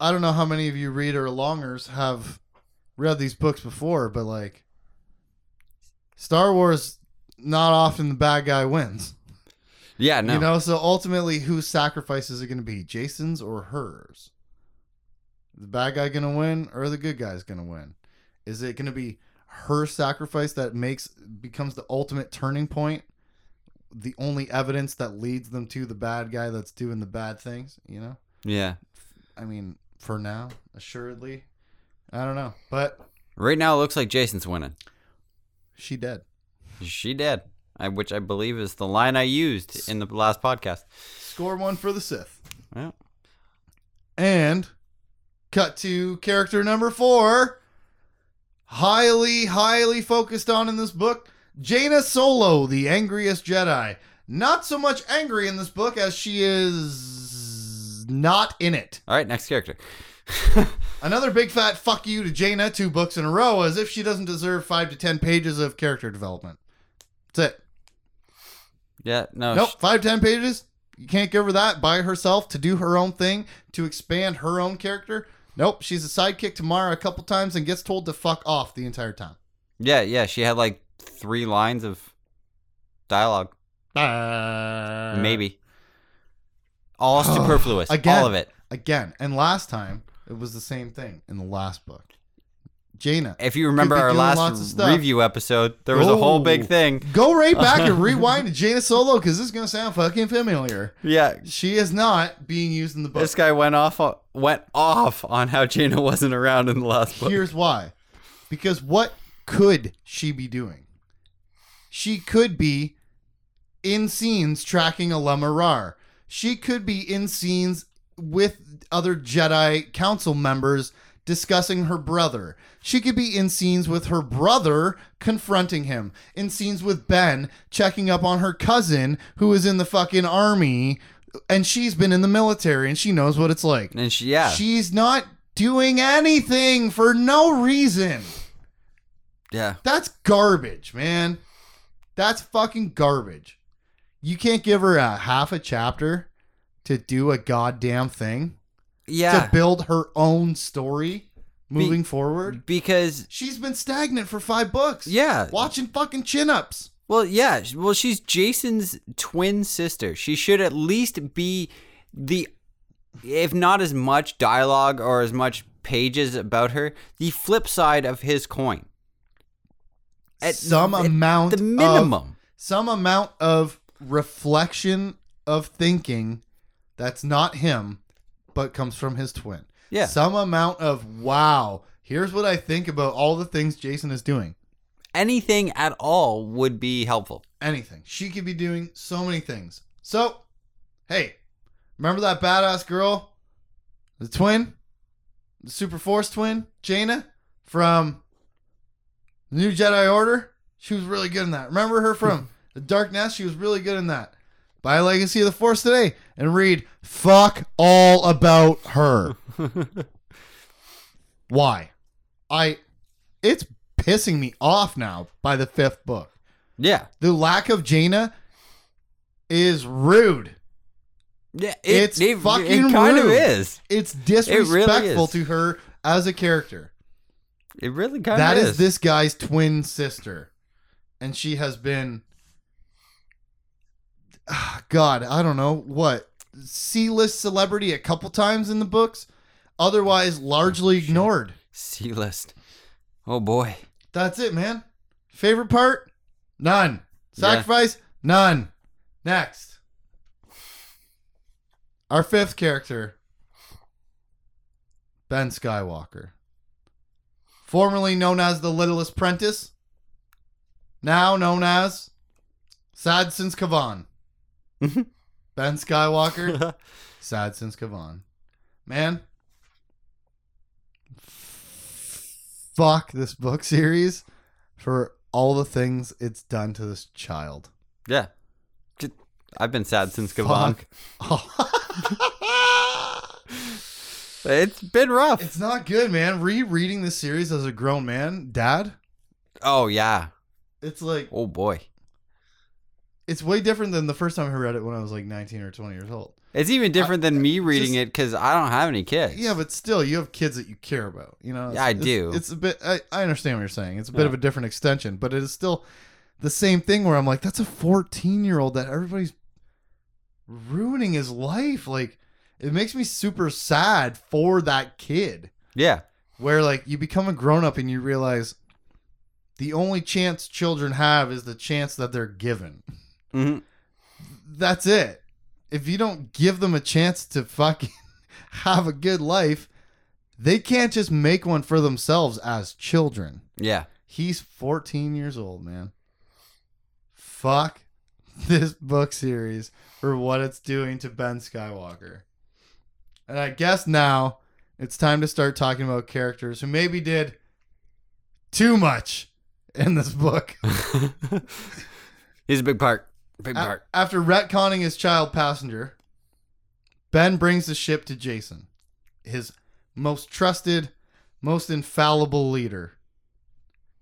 I don't know how many of you reader longers have read these books before, but like Star Wars not often the bad guy wins. Yeah, no. You know, so ultimately, whose sacrifice is it going to be, Jacen's or hers? The bad guy going to win, or the good guy's going to win? Is it going to be her sacrifice that makes becomes the ultimate turning point, the only evidence that leads them to the bad guy that's doing the bad things? You know, yeah. I mean, for now, assuredly, I don't know, but Right now it looks like Jacen's winning. she dead. She did. I, which I believe is the line I used in the last podcast. Score one for the Sith. Yeah. And cut to character number four. Highly, highly focused on in this book. Jaina Solo, the angriest Jedi. Not so much angry in this book as she is not in it. All right, next character. Another big fat fuck you to Jaina, two books in a row, as if she doesn't deserve five to ten pages of character development. That's it. Yeah, no. Nope, five ten pages. You can't give her that by herself to do her own thing to expand her own character. Nope, she's a sidekick to Mara a couple times and gets told to fuck off the entire time. yeah, yeah. She had like three lines of dialogue, Uh, maybe. All superfluous. Again. All of it. again. And last time it was the same thing in the last book. Jaina, If you remember our last lots of stuff. review episode, there was a whole big Oh. thing. go right back and rewind to Jaina Solo because this is gonna sound fucking familiar. Yeah, She is not being used in the book. this guy went off went off on how Jaina wasn't around in the last book. Here's why. Because what could she be doing? She could be in scenes tracking Alema Rar. She could be in scenes with other Jedi Council members discussing her brother. She could be in scenes with her brother confronting him. In scenes with Ben checking up on her cousin who is in the fucking army and she's been in the military and she knows what it's like. And she, yeah, She's not doing anything for no reason. yeah, That's garbage, man. That's fucking garbage. You can't give her a half a chapter to do a goddamn thing yeah. to build her own story moving forward. because She's been stagnant for five books. yeah, Watching fucking chin ups. well, yeah, well, she's Jacen's twin sister. She should at least be the, if not as much dialogue or as much pages about her, the flip side of his coin. At Some at amount the of- minimum. Some amount of reflection of thinking that's not him, but comes from his twin. yeah, some amount of wow here's what i think about all the things jacen is doing. Anything at all would be helpful. anything. She could be doing so many things. So hey remember that badass girl the twin the super force twin jaina from the new jedi order? She was really good in that. Remember her from the dark nest she was really good in that buy legacy of the force today and read fuck all about her Why? I it's pissing me off now by the fifth book. Yeah, The lack of Jaina is rude. yeah, It's it, fucking it kind of is. It's disrespectful is. to her as a character. It really kind of is. That is. is this guy's twin sister. And she has been Ah, God, I don't know what C-list celebrity a couple times in the books, otherwise largely oh, ignored. C list. Oh boy. That's it, man. Favorite part? None. Yeah. Sacrifice? None. Next. Our fifth character, Ben Skywalker. Formerly known as the Littlest Prentice, now known as Sad Since Kavan. ben Skywalker, Sad Since Kavan. Man, fuck this book series for all the things it's done to this child. yeah. I've been sad since. Fuck. Oh. It's been rough. it's not good, man. Rereading this series as a grown man, dad, oh yeah. it's like Oh boy. It's way different than the first time I read it when I was like 19 or 20 years old. It's even different than me reading just- it because I don't have any kids. Yeah, but still, you have kids that you care about. You know, Yeah, I It's- do. It's a bit. I, I understand what you're saying. It's a bit Yeah. of a different extension, but it is still the same thing. Where I'm like, that's a 14 year old that everybody's ruining his life. Like, it makes me super sad for that kid. yeah. Where like you become a grown up and you realize the only chance children have is the chance that they're given. Hmm That's it. If you don't give them a chance to fucking have a good life, they can't just make one for themselves as children. Yeah. He's 14 years old, man. Fuck this book series for what it's doing to Ben Skywalker. And I guess now it's time to start talking about characters who maybe did too much in this book. He's a big part. Big A- after retconning his child passenger, Ben brings the ship to Jacen, his most trusted, most infallible leader.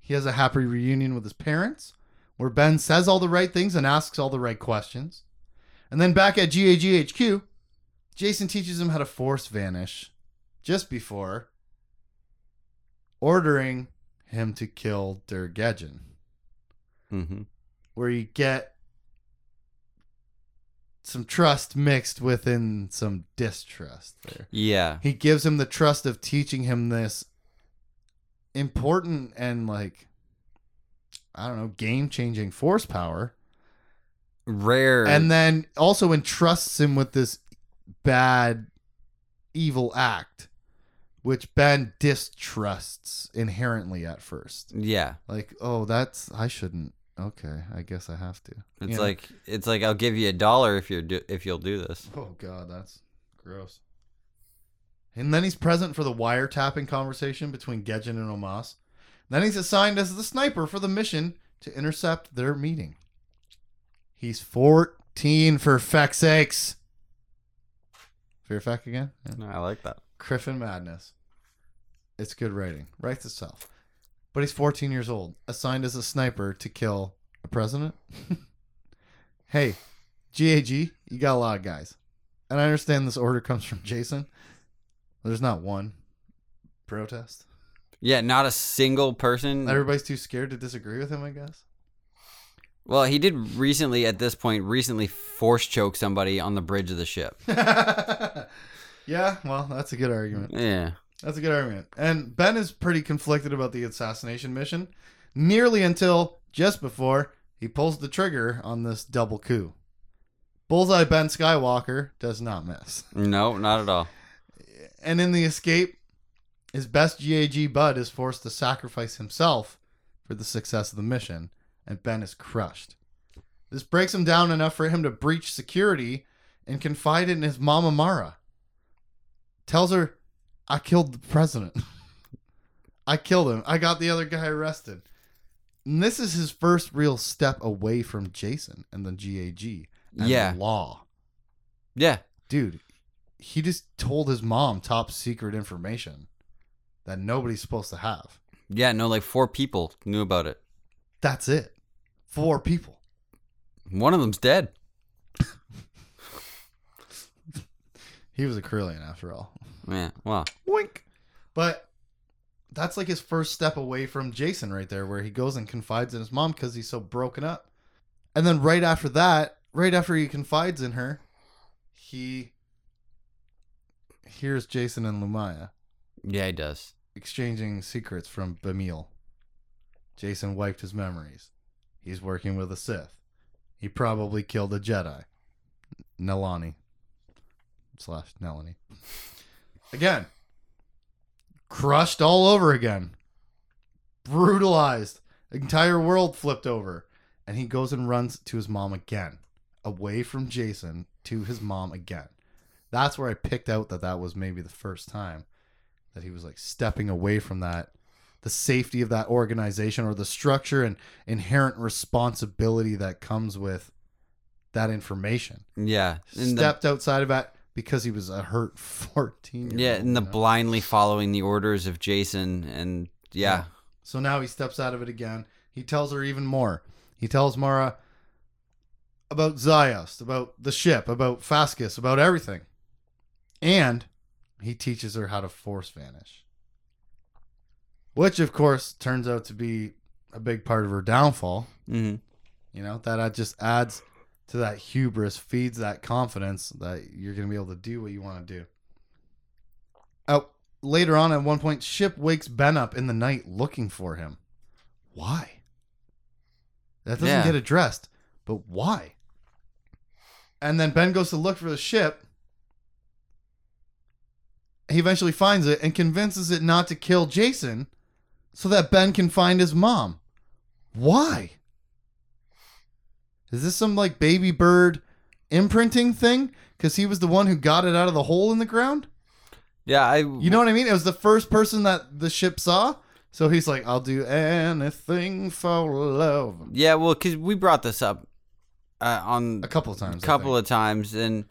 He has a happy reunion with his parents, where Ben says all the right things and asks all the right questions. And then back at GAGHQ, Jacen teaches him how to force vanish just before ordering him to kill Dur Gejjen hmm where you get some trust mixed within some distrust there. Yeah. He gives him the trust of teaching him this important and like I don't know, game-changing force power Rare. and then also entrusts him with this bad evil act which Ben distrusts inherently at first. yeah. Like, oh, that's I shouldn't. Okay, I guess I have to. It's You know? like it's like I'll give you a dollar if you're do, if you'll do this. Oh god, that's gross. And then he's present for the wiretapping conversation between Gejjen and Omas. Then he's assigned as the sniper for the mission to intercept their meeting. He's 14 for feck's sakes. Fear feck again? Yeah. I like that. Griffin Madness. It's good writing. Writes itself. But he's 14 years old, assigned as a sniper to kill a president. hey, GAG, you got a lot of guys. And I understand this order comes from Jacen. There's not one protest. Yeah, not a single person. Everybody's too scared to disagree with him, I guess. Well, he did recently, at this point, recently force choke somebody on the bridge of the ship. yeah, well, that's a good argument. Yeah. That's a good argument. And Ben is pretty conflicted about the assassination mission, nearly until just before he pulls the trigger on this double coup. Bullseye Ben Skywalker does not miss. No, not at all. And in the escape, his best GAG bud is forced to sacrifice himself for the success of the mission, and Ben is crushed. This breaks him down enough for him to breach security and confide in his mama Mara. Tells her, I killed the president. I killed him. I got the other guy arrested. And this is his first real step away from Jacen and the GAG and Yeah. the law. Yeah. Dude, he just told his mom top secret information that nobody's supposed to have. Yeah, no, like four people knew about it. That's it. Four people. One of them's dead. He was a Corellian after all. Yeah, well, Wink. But that's like his first step away from Jacen right there, where he goes and confides in his mom because he's so broken up. And then right after that, right after he confides in her, he hears Jacen and Lumiya Yeah, he does. exchanging secrets from Bamil. Jacen wiped his memories. He's working with a Sith. He probably killed a Jedi. Nelani. Slash Nelani. Again. Crushed all over again. Brutalized. Entire world flipped over. And he goes and runs to his mom again. Away from Jacen to his mom again. That's where I picked out that that was maybe the first time that he was like stepping away from that the safety of that organization or the structure and inherent responsibility that comes with that information Yeah. And the, stepped outside of that because he was a hurt 14 yeah, and the blindly following the orders of Jacen and yeah. so now he steps out of it again. He tells her even more. He tells mara about Ziost, about the ship about Faskus about everything. And he teaches her how to force vanish. Which of course turns out to be a big part of her downfall. Hmm you know that just adds to that hubris feeds that confidence that you're going to be able to do what you want to do. Oh later on at one point ship wakes ben up in the night looking for him. Why? That doesn't Yeah. get addressed but why? And then ben goes to look for the ship. He eventually finds it and convinces it not to kill jacen so that ben can find his mom. Why is this some like baby bird imprinting thing? Because he was the one who got it out of the hole in the ground. Yeah, I You know what I mean? It was the first person that the ship saw. So he's like, I'll do anything for love. Yeah, well, cuz we brought this up uh, on A couple of times. a couple of times and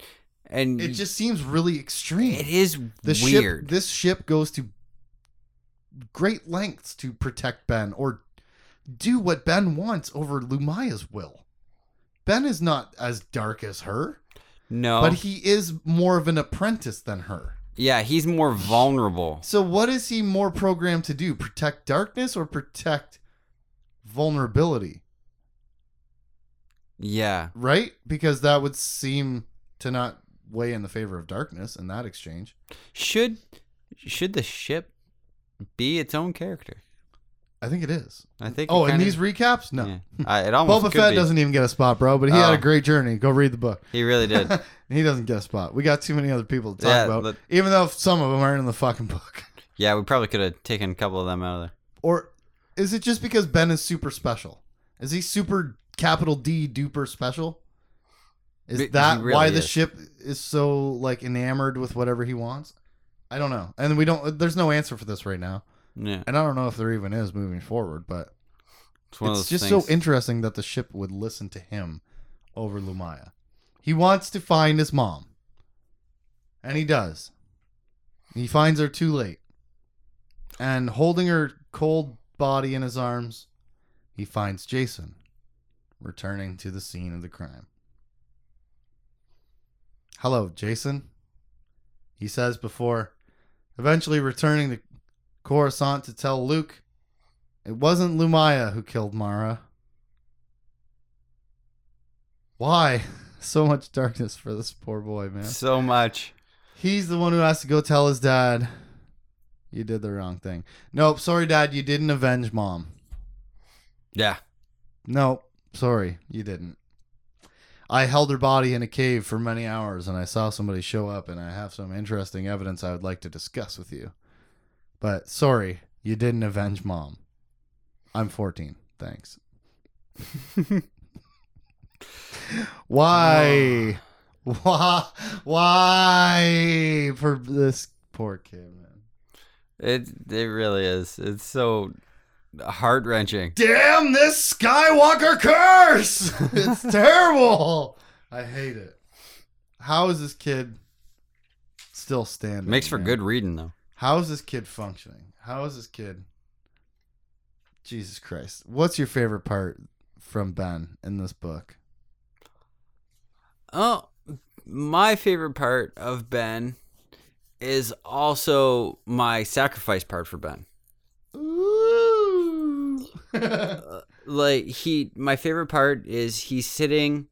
and It just seems really extreme. it is the weird. ship this ship goes to great lengths to protect Ben or do what Ben wants over Lumiya's will. Ben is not as dark as her, no. but he is more of an apprentice than her. yeah, he's more vulnerable. So what is he more programmed to do? Protect darkness or protect vulnerability? Yeah. Right? Because that would seem to not weigh in the favor of darkness in that exchange. Should should the ship be its own character? I think it is. I think. Oh, in kinda- these recaps? No. Yeah. I, it almost Boba Fett be. doesn't even get a spot, bro, but he had Oh. a great journey. Go read the book. He really did. he doesn't get a spot. We got too many other people to talk Yeah, about, but- even though some of them aren't in the fucking book. yeah, we probably could have taken a couple of them out of there. Or is it just because Ben is super special? Is he super capital D duper special? Is He- that really why the ship is so like enamored with whatever he wants? I don't know. And we don't there's no answer for this right now. Yeah, And I don't know if there even is moving forward, but it's it's just things. so interesting that the ship would listen to him over Lumiya. He wants to find his mom. And he does. He finds her too late. And holding her cold body in his arms, he finds Jacen returning to the scene of the crime. Hello, Jacen. He says before eventually returning to Coruscant to tell Luke it wasn't Lumiya who killed Mara. Why? So much darkness for this poor boy, man. so much. He's the one who has to go tell his dad, you did the wrong thing. Nope, sorry, dad, you didn't avenge mom. Yeah, Nope, sorry, you didn't. I held her body in a cave for many hours and I saw somebody show up and I have some interesting evidence I would like to discuss with you. But sorry, you didn't avenge mom. I'm 14. Thanks. Why? Ah. Why? Why for this poor kid, man? it it really is. It's so heart wrenching. Damn this Skywalker curse! it's terrible. I hate it. How is this kid still standing? Makes for man? good reading though. How is this kid functioning? How is this kid? Jesus Christ. What's your favorite part from Ben in this book? Oh, my favorite part of Ben is also my sacrifice part for Ben. Uh, like he my favorite part is he's sitting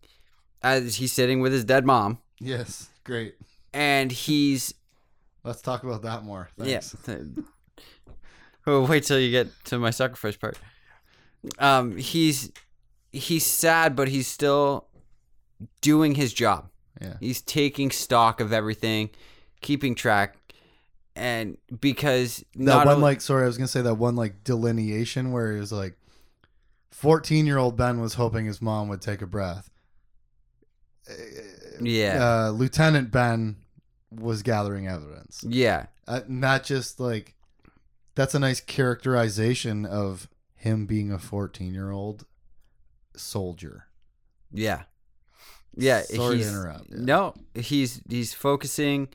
as he's sitting with his dead mom yes, great. and he's Let's talk about that more. Thanks. yeah oh, wait till you get to my sacrifice part um he's he's sad but he's still doing his job Yeah. he's taking stock of everything keeping track and because That not one, only- like, sorry, I was gonna say that one, like, delineation where he was like, fourteen-year-old Ben was hoping his mom would take a breath. yeah Uh, Lieutenant Ben was gathering evidence. yeah Uh, not just like that's a nice characterization of him being a 14 year old soldier. Yeah. Yeah, Sorry to he's, interrupt, yeah. No, he's he's focusing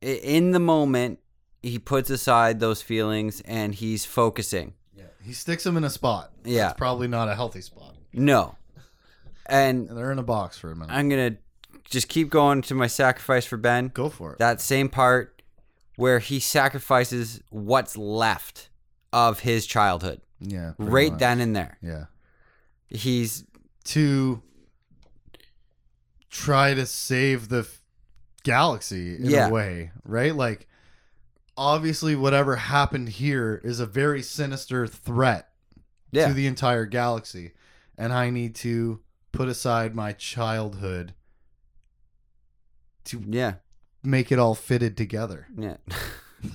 in the moment. He puts aside those feelings and he's focusing. Yeah. He sticks him in a spot. Yeah. It's probably not a healthy spot. No. And And they're in a box for a minute. I'm going to just keep going to my sacrifice for Ben. Go for it. That same part where he sacrifices what's left of his childhood. yeah. Right much. then and there. Yeah. He's To try to save the f- galaxy in Yeah. a way, right? Like, obviously, whatever happened here is a very sinister threat yeah. to the entire galaxy and i need to put aside my childhood to yeah. make it all fitted together Yeah.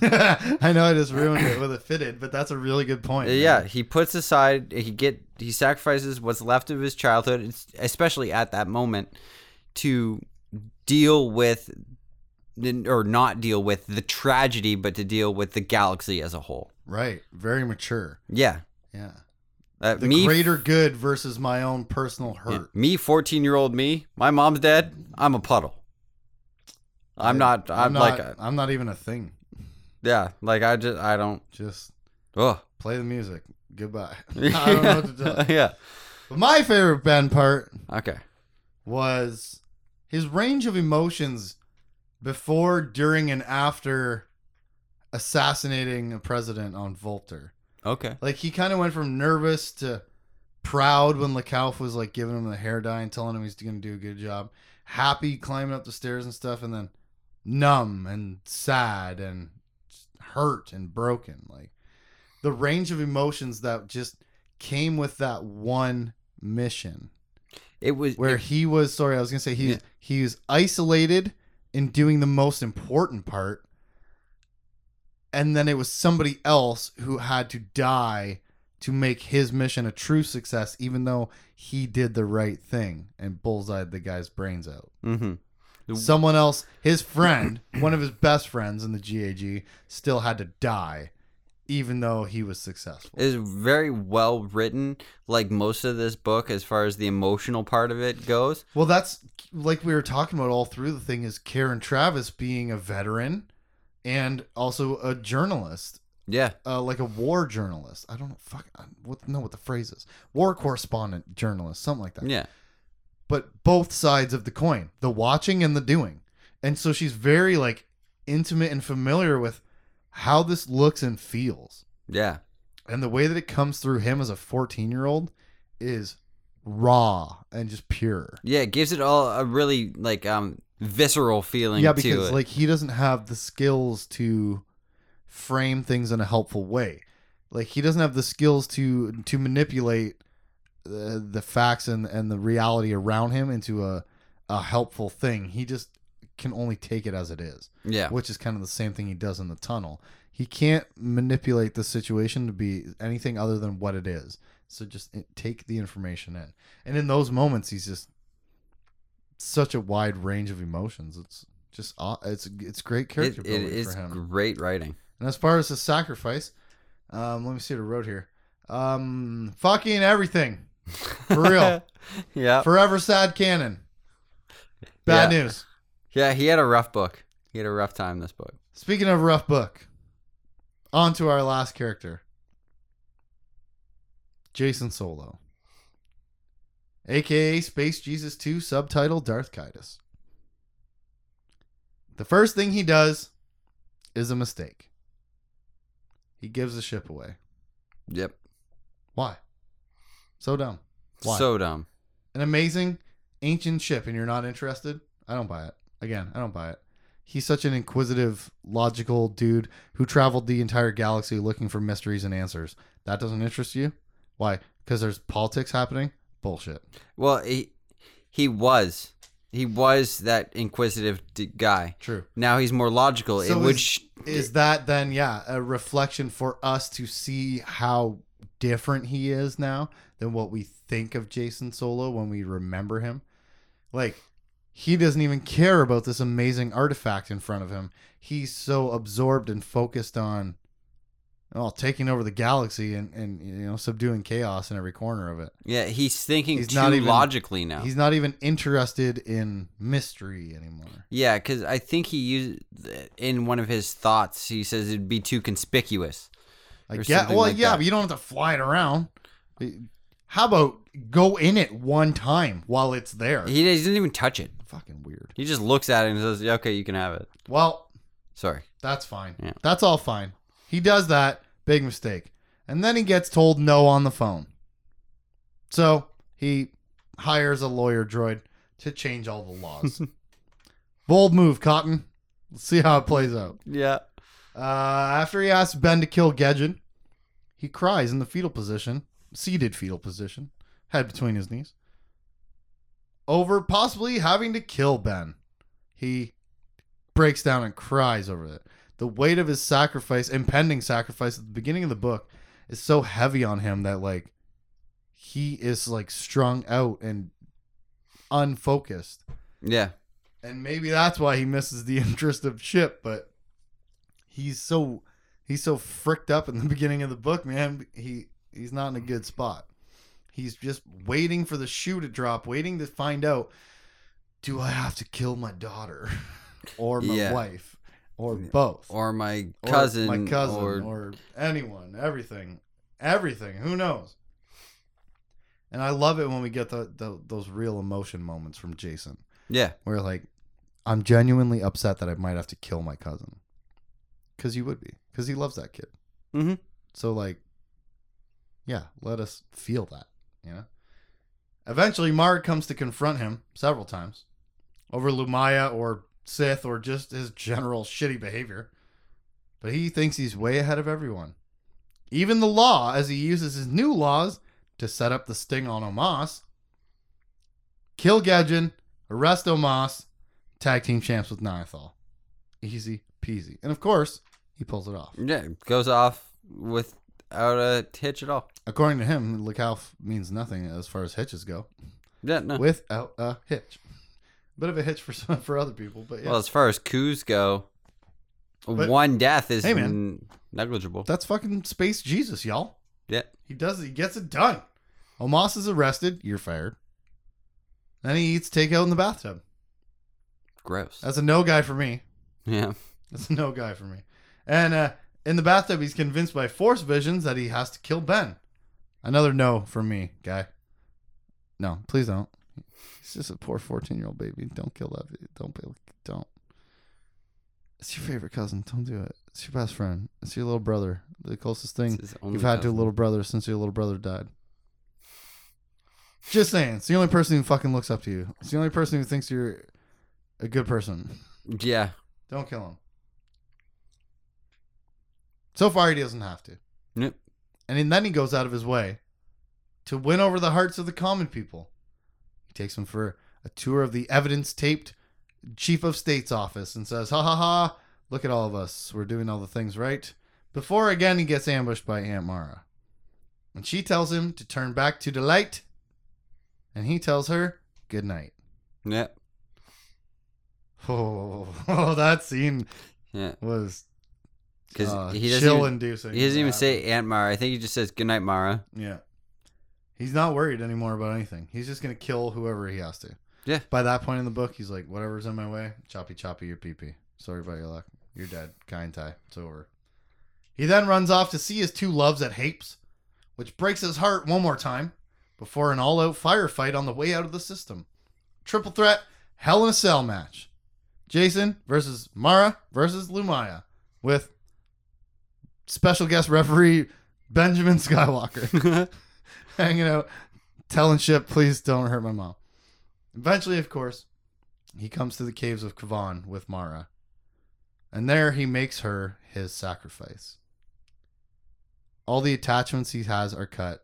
i know i just ruined it with a fitted but that's a really good point man. yeah, he puts aside he get he sacrifices what's left of his childhood, especially at that moment, to deal with or not deal with the tragedy, but to deal with the galaxy as a whole. right very mature Yeah, yeah uh, the me, greater good versus my own personal yeah, hurt me, fourteen year old me, my mom's dead. I'm a puddle. I'm not. I'm, not, like, a, i'm not even a thing yeah, like I just, I don't. just Oh, play the music goodbye i don't know what to tell you. yeah. but my favorite ben part Okay. was his range of emotions before, during, and after assassinating a president on Volter. Okay. Like he kind of went from nervous to proud when Lekauf was like giving him the hair dye and telling him he's going to do a good job. Happy climbing up the stairs and stuff, and then numb and sad and hurt and broken. Like the range of emotions that just came with that one mission It was where he was sorry i was gonna say he Yeah. he was isolated in doing the most important part and then it was somebody else who had to die to make his mission a true success even though he did the right thing and bullseyed the guy's brains out hmm someone else his friend one of his best friends in the gag still had to die even though he was successful It's very well written like most of this book as far as the emotional part of it goes Well, that's like we were talking about all through the thing is Karen Traviss being a veteran and also a journalist, yeah uh, like a war journalist. I don't know, fuck, I what, know what the phrase is. War correspondent journalist, something like that. yeah But both sides of the coin, the watching and the doing. And so she's very like intimate and familiar with how this looks and feels. yeah And the way that it comes through him as a 14 year old is raw and just pure. yeah it gives it all a really like um visceral feeling yeah to because it like he doesn't have the skills to frame things in a helpful way like he doesn't have the skills to to manipulate the facts and and the reality around him into a a helpful thing. He just can only take it as it is yeah. which is kind of the same thing he does in the tunnel. He can't manipulate the situation to be anything other than what it is. So just take the information in. And in those moments he's just such a wide range of emotions. It's just it's it's great character it building is for him. great writing. And as far as the sacrifice um let me see what I wrote here. Um fucking everything for real yeah forever sad canon bad Yeah. news yeah he had a rough book he had a rough time this book Speaking of rough book, on to our last character. Jacen Solo. AKA Space Jesus 2, subtitle Darth Caedus. The first thing he does is a mistake. He gives the ship away. yep Why? So dumb. Why? So dumb. An amazing ancient ship, and you're not interested? I don't buy it. Again, I don't buy it. He's such an inquisitive, logical dude who traveled the entire galaxy looking for mysteries and answers. That doesn't interest you? Why? Because there's politics happening? Bullshit. Well, he he was he was that inquisitive d- guy. True. Now he's more logical. So it would is- sh- Is that then, yeah, a reflection for us to see how different he is now than what we think of Jacen Solo when we remember him? Like, he doesn't even care about this amazing artifact in front of him. He's so absorbed and focused on, well, taking over the galaxy and, and you know, subduing chaos in every corner of it. yeah, he's thinking He's too not even- logically now. He's not even interested in mystery anymore. Yeah, because I think he used in one of his thoughts. He says it'd be too conspicuous. I well, like yeah, that. but you don't have to fly it around. Uh, how about go in it one time while it's there? He doesn't even touch it. Fucking weird. He just looks at it and says, "Yeah, "Okay, you can have it." Well, Sorry. that's fine. Yeah. That's all fine. He does that. Big mistake. And then he gets told no on the phone. So he hires a lawyer droid to change all the laws. Bold move, Cotton. Let's see how it plays out. Yeah. Uh, after he asks Ben to kill Gejjen, he cries in the fetal position, seated fetal position, head between his knees, over possibly having to kill Ben. He breaks down and cries over it. The weight of his sacrifice, impending sacrifice at the beginning of the book, is so heavy on him that like he is like strung out and unfocused. Yeah. And maybe that's why he misses the interest of Chip, but he's so he's so fricked up in the beginning of the book, man. He he's not in a good spot. He's just waiting for the shoe to drop, waiting to find out do I have to kill my daughter or my Yeah. wife or both? Or my Or cousin. my cousin Or, or anyone, everything. Everything. Who knows? And I love it when we get the, the those real emotion moments from Jacen yeah. where like I'm genuinely upset that I might have to kill my cousin. Cuz you would be. Cuz he loves that kid. Mhm. So like yeah, let us feel that, you know. Eventually Marg comes to confront him several times over Lumiya or Sith or just his general shitty behavior. But he thinks he's way ahead of everyone. Even the law as he uses his new laws to set up the sting on Omas. Kill Gejjen, arrest Omas, tag team champs with Niathal. Easy peasy. And of course, he pulls it off. Yeah. Goes off without a hitch at all. According to him, Lekalf means nothing as far as hitches go. Yeah. No. Without a hitch. Bit of a hitch for some, for other people, but yeah. Well, as far as coups go, But- one death is Hey, man. negligible. That's fucking space Jesus, y'all. Yeah. He does it. He gets it done. Omas is arrested. You're fired. Then he eats takeout in the bathtub. Gross. That's a no guy for me. yeah. That's a no guy for me. And uh, in the bathtub, he's convinced by Force visions that he has to kill Ben. Another no for me, guy. No, please don't. He's just a poor fourteen-year-old baby. Don't kill that. baby. Don't be- don't. It's your favorite cousin. Don't do it. It's your best friend. It's your little brother. The closest thing It's his only you've had to a little brother since your little brother died. Just saying. It's the only person who fucking looks up to you. It's the only person who thinks you're a good person. Yeah. Don't kill him. So far, he doesn't have to. Yep. And then he goes out of his way to win over the hearts of the common people. He takes them for a tour of the evidence taped chief of state's office and says, Ha ha ha, look at all of us. We're doing all the things right. Before again, he gets ambushed by Aunt Mara. And she tells him to turn back to the light. And he tells her, Good night. Yep. Oh, oh that scene Yeah. was Because uh, he doesn't chill even, inducing. he doesn't even say Aunt Mara. I think he just says goodnight, Mara. Yeah. He's not worried anymore about anything. He's just gonna kill whoever he has to. Yeah. By that point in the book, he's like, whatever's in my way, choppy choppy your pee pee. Sorry about your luck. You're dead. Kind tie. It's over. He then runs off to see his two loves at Hapes, which breaks his heart one more time before an all out firefight on the way out of the system. Triple threat, hell in a cell match. Jacen versus Mara versus Lumiya with special guest referee Benjamin Skywalker. hanging out, telling shit, please don't hurt my mom. Eventually, of course, he comes to the caves of Kavan with Mara. And there he makes her his sacrifice. All the attachments he has are cut.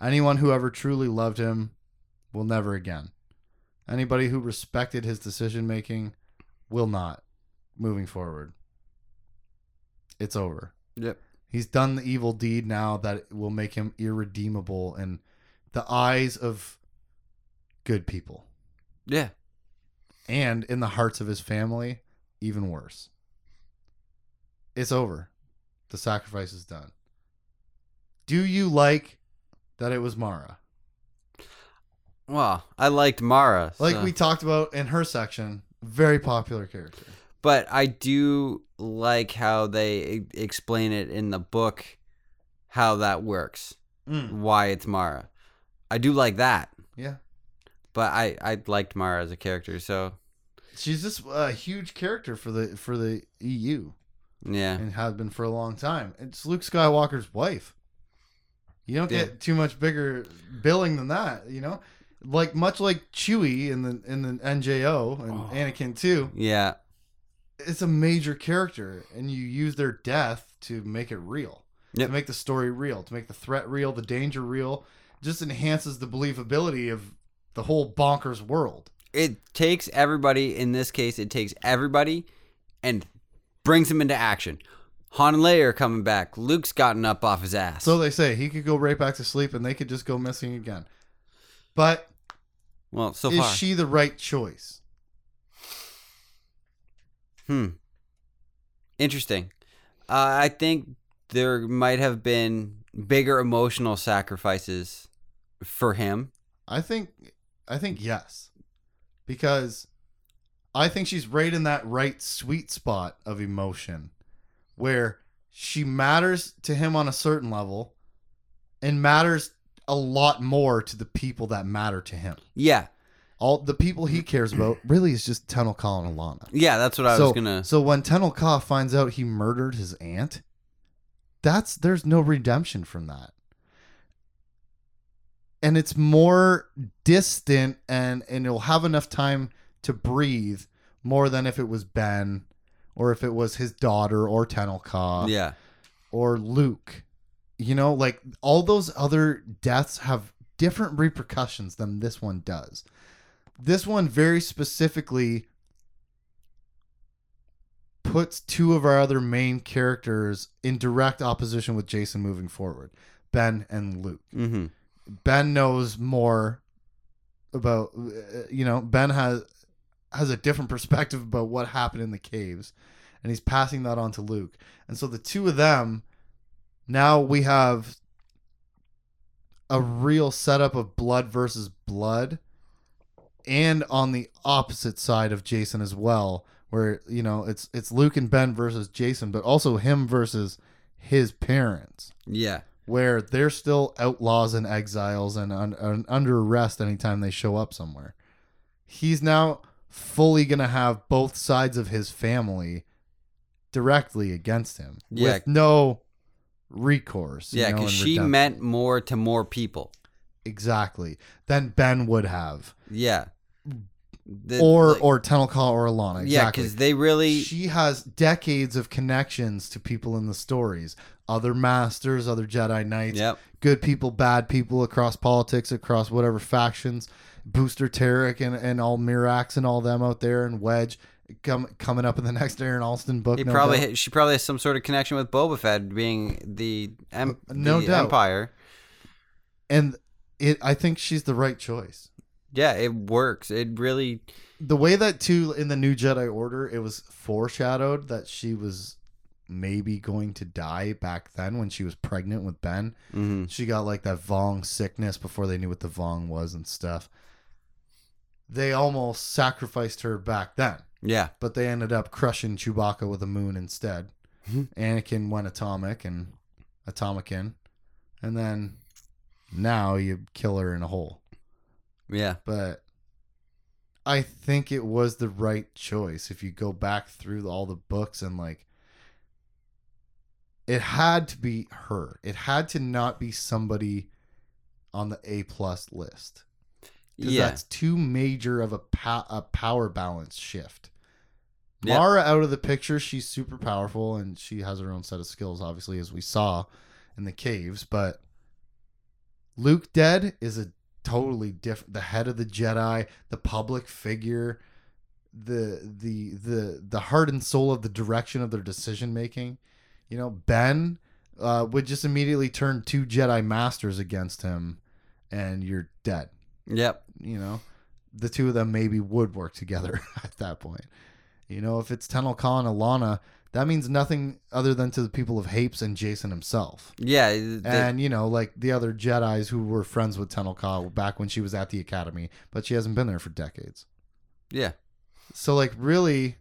Anyone who ever truly loved him will never again. Anybody who respected his decision making will not moving forward. It's over. Yep. He's done the evil deed now that will make him irredeemable in the eyes of good people Yeah. and in the hearts of his family, even worse. It's over. The sacrifice is done. Do you like that it was Mara? Well, I liked Mara. Like so- we talked about in her section, very popular character. but I do like how they explain it in the book how that works, mm. why it's Mara. I do like that, Yeah. but I I liked Mara as a character, so She's just a huge character for the for the EU yeah. and has been for a long time. It's Luke Skywalker's wife. You don't Yeah. get too much bigger billing than that, you know? Like much like Chewie in the in the NJO and Oh. Anakin too. Yeah. It's a major character and you use their death to make it real. Yep. To make the story real, to make the threat real, the danger real. Just enhances the believability of the whole bonkers world. It takes everybody in this case, it takes everybody and brings them into action. Han and Leia are coming back. Luke's gotten up off his ass. So they say he could go right back to sleep and they could just go missing again. But well, so is far. she the right choice? Hmm. Interesting. Uh, I think there might have been bigger emotional sacrifices for him. I think I think yes. Because I think she's right in that right sweet spot of emotion where she matters to him on a certain level and matters a lot more to the people that matter to him. Yeah. All the people he cares about really is just Tenel Ka and Allana. Yeah, that's what I so, was gonna. so when Tenel Ka finds out he murdered his aunt, that's there's no redemption from that. And it's more distant and and it'll have enough time to breathe more than if it was Ben or if it was his daughter or Tenel Ka Yeah. or Luke. You know, like all those other deaths have different repercussions than this one does. This one very specifically puts two of our other main characters in direct opposition with Jacen moving forward Ben and Luke. Mm-hmm. Ben knows more about uh, you know Ben has has a different perspective about what happened in the caves and he's passing that on to Luke. And so the two of them now we have a real setup of blood versus blood and on the opposite side of Jacen as well where you know it's it's Luke and Ben versus Jacen but also him versus his parents Yeah. where they're still outlaws and exiles and, un- and under arrest anytime they show up somewhere. He's now fully to have both sides of his family directly against him Yeah. with no recourse. Yeah, because she redemption. meant more to more people. Exactly than Ben would have, Yeah. The- or like- or Tenel Ka or Allana. yeah, because they really. she has decades of connections to people in the stories, other masters, other Jedi Knights, Yep. good people, bad people across politics, across whatever factions. Booster Terrik and, and all Mirax and all them out there and Wedge come, coming up in the next Aaron Alston book. He no probably doubt. she probably has some sort of connection with Boba Fett being the, em- No the doubt. Empire. and it I think she's the right choice. Yeah, it works. It really. The way that too in the new Jedi Order, it was foreshadowed that she was maybe going to die back then when she was pregnant with Ben. mhm. She got like that Vong sickness before they knew what the Vong was and stuff. They almost sacrificed her back then, Yeah. but they ended up crushing Chewbacca with a moon instead. Mhm. Anakin went atomic and Atomicin, and then now you kill her in a hole. Yeah. But I think it was the right choice if you go back through all the books and like it had to be her. It had to not be somebody on the A plus list. Yeah. that's too major of a, po- a power balance shift. Yeah. Mara out of the picture, she's super powerful and she has her own set of skills, obviously, as we saw in the caves. But Luke dead is a totally different. The head of the Jedi, the public figure, the the the the heart and soul of the direction of their decision making. You know, Ben uh, would just immediately turn two Jedi masters against him, and you're dead Yep. you know the two of them maybe would work together at that point you know if it's Tenel Ka and Allana that means nothing other than to the people of Hapes and Jacen himself Yeah. they- and you know like the other Jedi's who were friends with Tenel Ka back when she was at the academy but she hasn't been there for decades yeah. so like really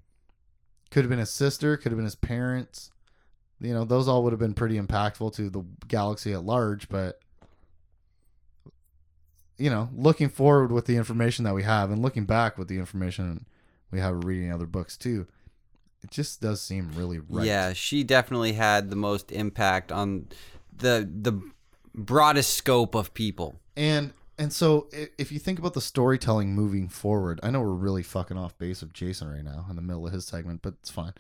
could have been his sister could have been his parents you know those all would have been pretty impactful to the galaxy at large but you know looking forward with the information that we have and looking back with the information we have reading other books too it just does seem really right Yeah, she definitely had the most impact on the the broadest scope of people. and and so if you think about the storytelling moving forward i know we're really fucking off base of jacen right now in the middle of his segment but it's fine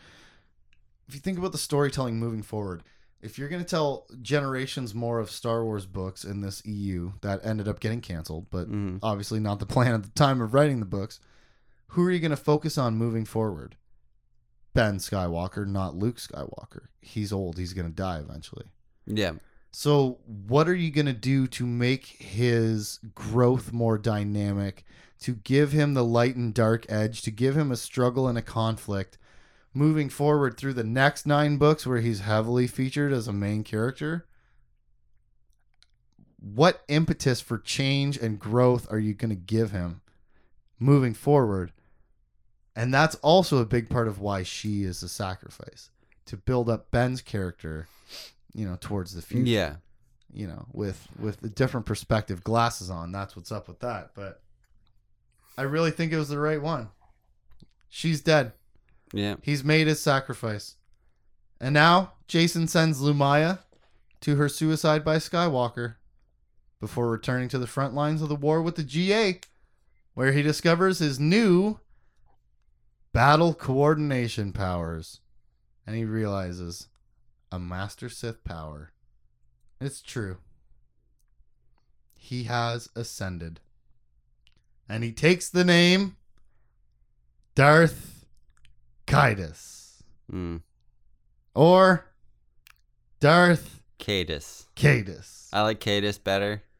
if you think about the storytelling moving forward if you're going to tell generations more of star wars books in this eu that ended up getting canceled but Mhm. obviously not the plan at the time of writing the books who are you going to focus on moving forward ben skywalker not luke skywalker he's old he's going to die eventually Yeah. so, what are you going to do to make his growth more dynamic, to give him the light and dark edge, to give him a struggle and a conflict moving forward through the next nine books where he's heavily featured as a main character? What impetus for change and growth are you going to give him moving forward? And that's also a big part of why she is the sacrifice to build up Ben's character, you know, towards the future Yeah. you know, with with a different perspective glasses on. That's what's up with that. But I really think it was the right one. She's dead. Yeah. He's made his sacrifice. And now Jacen sends Lumiya to her suicide by Skywalker before returning to the front lines of the war with the GA, where he discovers his new battle coordination powers. And he realizes a Master Sith power. It's true. He has ascended. And he takes the name Darth Kaitis. Mm. Or Darth Cadus. Cadis. I like Cadus better.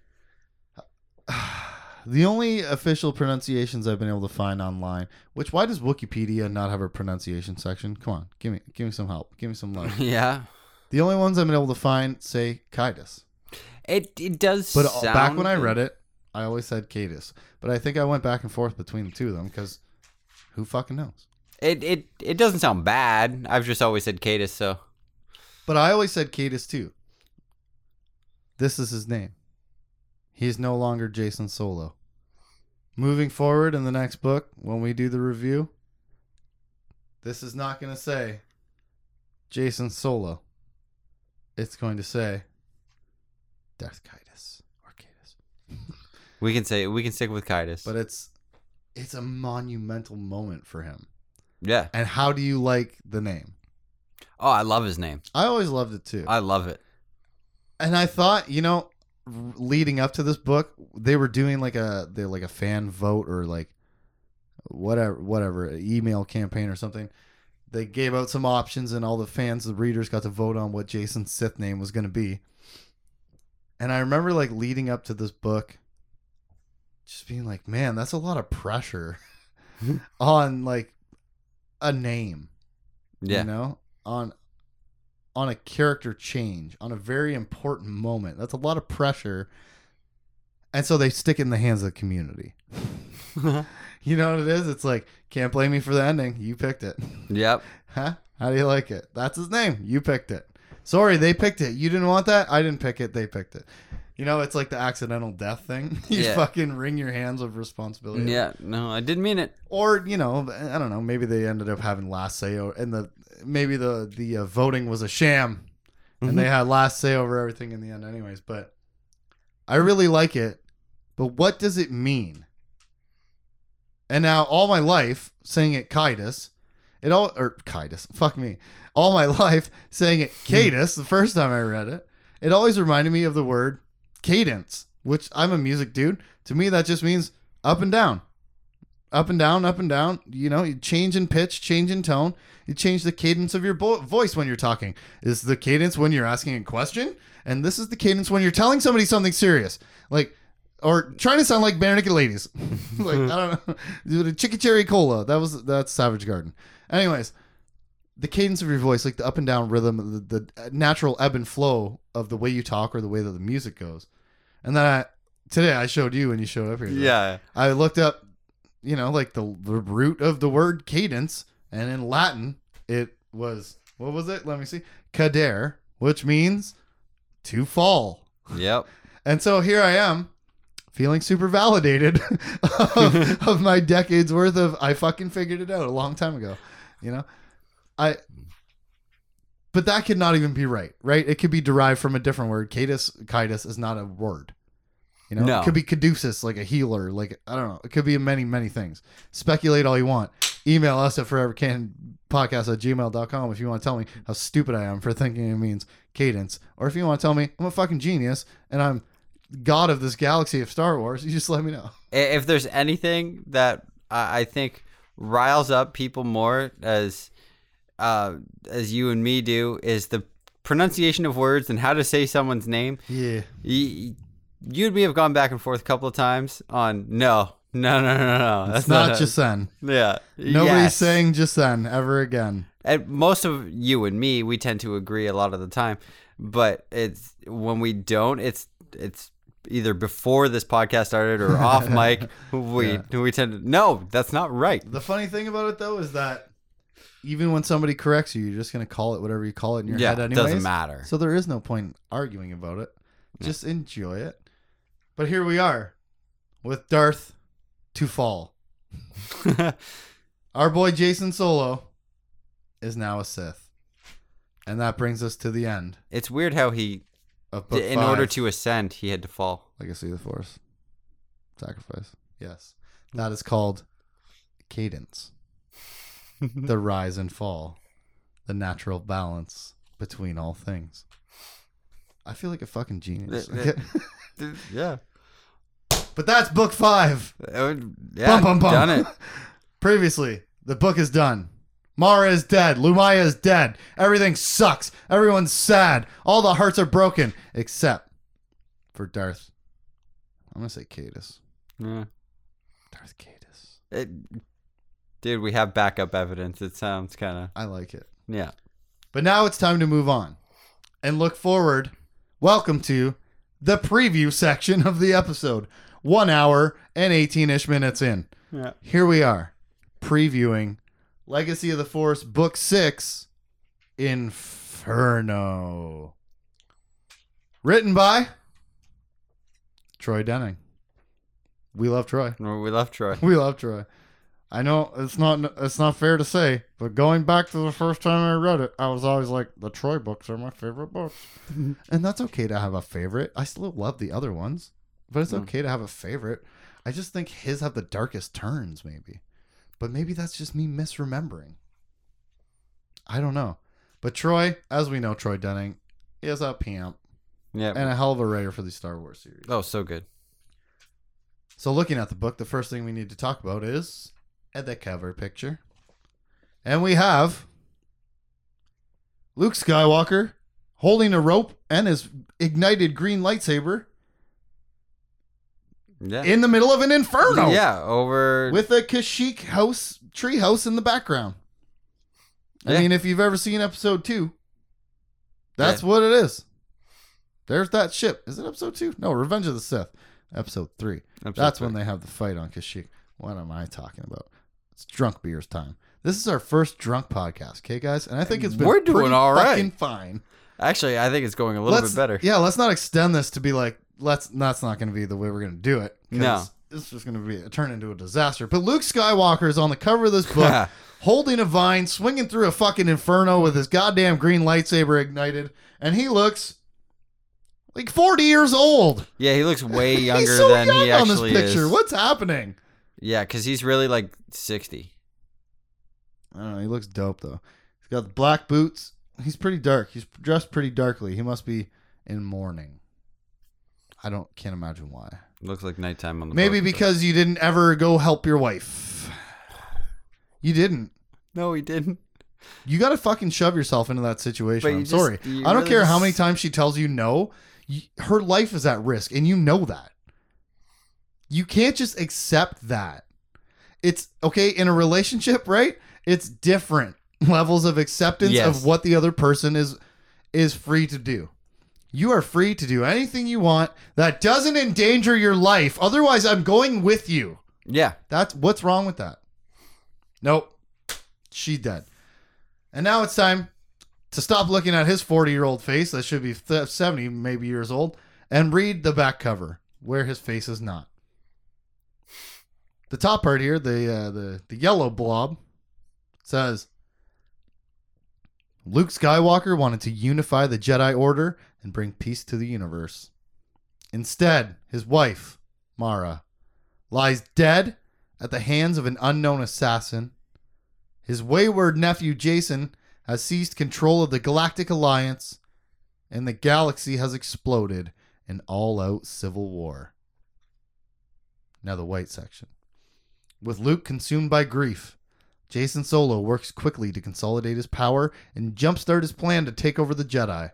the only official pronunciations I've been able to find online, which why does Wikipedia not have a pronunciation section? Come on, give me give me some help. Give me some love. yeah. the only ones I've been able to find say Kaitis. It it does. But uh, sound back when I read it, I always said Cadis. But I think I went back and forth between the two of them because who fucking knows? it it it doesn't sound bad. I've just always said Cadus, so But I always said Cadis too. This is his name. He's no longer Jacen Solo. Moving forward in the next book, when we do the review, this is not going to say Jacen Solo. It's going to say Darth Cadis or Cadis. we can say we can stick with Cadus. But it's it's a monumental moment for him. yeah. And how do you like the name? Oh, I love his name. I always loved it too. I love it. and I thought, you know, leading up to this book, they were doing like a they like a fan vote or like whatever whatever an email campaign or something. They gave out some options, and all the fans, the readers, got to vote on what Jacen's Sith name was going to be. And I remember like leading up to this book, just being like, "Man, that's a lot of pressure on like a name." Yeah. you know on on a character change on a very important moment. That's a lot of pressure. And so they stick it in the hands of the community. You know what it is? It's like can't blame me for the ending. You picked it. Yep. huh? How do you like it? That's his name. You picked it. Sorry they picked it. You didn't want that? I didn't pick it. They picked it you know it's like the accidental death thing you Yeah. fucking wring your hands of responsibility Yeah. No, I didn't mean it. or you know i don't know maybe they ended up having last say o- and the maybe the the uh, voting was a sham and they had last say over everything in the end anyways but I really like it, but what does it mean? And now all my life saying it Kaitis, it all or Kaitis, fuck me. All my life saying it Cadus the first time I read it, it always reminded me of the word cadence, which I'm a music dude. To me that just means up and down. Up and down, up and down. You know, you change in pitch, change in tone. You change the cadence of your bo- voice when you're talking. Is the cadence when you're asking a question? And this is the cadence when you're telling somebody something serious. Like, or trying to sound like Barenaked Ladies. like, I don't know. The Chicky Cherry Cola. That was, that's Savage Garden. Anyways, the cadence of your voice, like the up and down rhythm, the, the uh, natural ebb and flow of the way you talk or the way that the music goes. And then I, today I showed you when you showed up here. Yeah. I looked up, you know, like the, the root of the word cadence, and in Latin it was what was it? Let me see, cadere, which means to fall. Yep. And so here I am, feeling super validated of, of my decades worth of I fucking figured it out a long time ago. You know, I. But that could not even be right, right? It could be derived from a different word. Cadus, Cadus is not a word. You know, No. it could be caduceus, like a healer, like I don't know. It could be many, many things. Speculate all you want. Email us at forevercanpodcast at gmail.com if you want to tell me how stupid I am for thinking it means cadence. Or if you want to tell me I'm a fucking genius and I'm god of this galaxy of Star Wars, you just let me know. If there's anything that I think riles up people more as uh, as you and me do is the pronunciation of words and how to say someone's name. Yeah. You, you and me have gone back and forth a couple of times on no, no, no, no, no. That's It's not just then. yeah. Nobody's Yes. saying then ever again. and most of you and me we tend to agree a lot of the time but it's when we don't it's it's either before this podcast started or off mic we we tend to no that's not right The funny thing about it though is that even when somebody corrects you, you're just gonna call it whatever you call it in your yeah head it anyways. doesn't matter So there is no point arguing about it. Just enjoy it. But here we are with Darth to fall. Our boy Jacen Solo is now a Sith. And that brings us to the end it's weird how he of book in order to ascend he had to fall Legacy of the Force. Sacrifice. Yes. That is called cadence. The rise and fall. The natural balance between all things. I feel like a fucking genius. Yeah but that's book five. Uh, yeah Bum, bum, bum. done it Previously, the book is done. Mara is dead. Lumiya is dead. Everything sucks. Everyone's sad. All the hearts are broken except for Darth. I'm gonna say Cadus. yeah. Darth Cadus. It, dude we have backup evidence it sounds kind of I like it. yeah But now it's time to move on and look forward. Welcome to the preview section of the episode. One hour and 18 ish minutes in. yeah Here we are previewing Legacy of the Force, Book Six Inferno. Written by Troy Denning. We love Troy. we love troy We love Troy. I know it's not it's not fair to say, but going back to the first time I read it, I was always like, the Troy books are my favorite books, and that's okay to have a favorite. I still love the other ones, but it's Mm. okay to have a favorite. I just think his have the darkest turns, maybe, but maybe that's just me misremembering. I don't know, but Troy, as we know, Troy Denning is a pimp yeah and a hell of a writer for the Star Wars series. oh so good So, looking at the book, the first thing we need to talk about is the cover picture. And we have Luke Skywalker holding a rope and his ignited green lightsaber yeah in the middle of an inferno yeah over with a Kashyyyk house, tree house in the background. I Yeah. mean, if you've ever seen episode two, that's what it is. There's that ship. Is it episode two? No, Revenge of the Sith, episode three. episode That's three. when they have the fight on Kashyyyk. What am I talking about? It's drunk beers time. This is our first drunk podcast, okay, guys? And I think it's been We're doing pretty all right. fucking fine. Actually, I think it's going a little let's, bit better. Yeah, let's not extend this to be like let's. That's not going to be the way we're going to do it. 'cause No. is just going to be turn into a disaster. But Luke Skywalker is on the cover of this book, holding a vine, swinging through a fucking inferno with his goddamn green lightsaber ignited, and he looks Like 40 years old. Yeah, he looks way He's younger so than young he on this actually picture. is. What's happening? Yeah, because he's really like 60. I don't know. He looks dope though. He's got the black boots. He's pretty dark. He's dressed pretty darkly. He must be in mourning. I don't can't imagine why. Looks like nighttime on the Maybe boat, but- because you didn't ever go help your wife. You didn't. No, he didn't. You got to fucking shove yourself into that situation. But I'm just- sorry. I don't really care how many times she tells you no. You, her life is at risk, and you know that. You can't just accept that. It's okay in a relationship, right? It's different levels of acceptance Yes. of what the other person is is free to do. You are free to do anything you want that doesn't endanger your life. Otherwise, I'm going with you. Yeah. That's what's wrong with that. Nope. She dead. And now it's time to stop looking at his 40 year old face that should be 70 maybe years old and read the back cover where his face is not. The top part here, the uh, the the yellow blob says Luke Skywalker wanted to unify the Jedi Order and bring peace to the universe. Instead, his wife, Mara, lies dead at the hands of an unknown assassin. His wayward nephew Jacen has seized control of the Galactic Alliance, and the galaxy has exploded in all out civil war. Now, the white section. With Luke consumed by grief, Jacen Solo works quickly to consolidate his power and jumpstart his plan to take over the Jedi.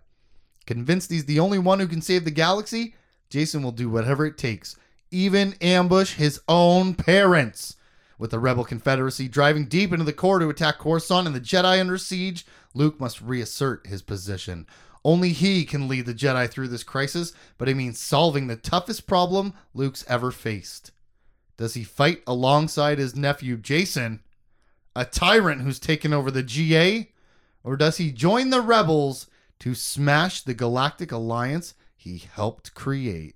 Convinced he's the only one who can save the galaxy, Jacen will do whatever it takes, even ambush his own parents. With the Rebel Confederacy driving deep into the core to attack Coruscant and the Jedi under siege, Luke must reassert his position. Only he can lead the Jedi through this crisis, but it means solving the toughest problem Luke's ever faced. Does he fight alongside his nephew Jacen, a tyrant who's taken over the GA, or does he join the rebels to smash the Galactic Alliance he helped create?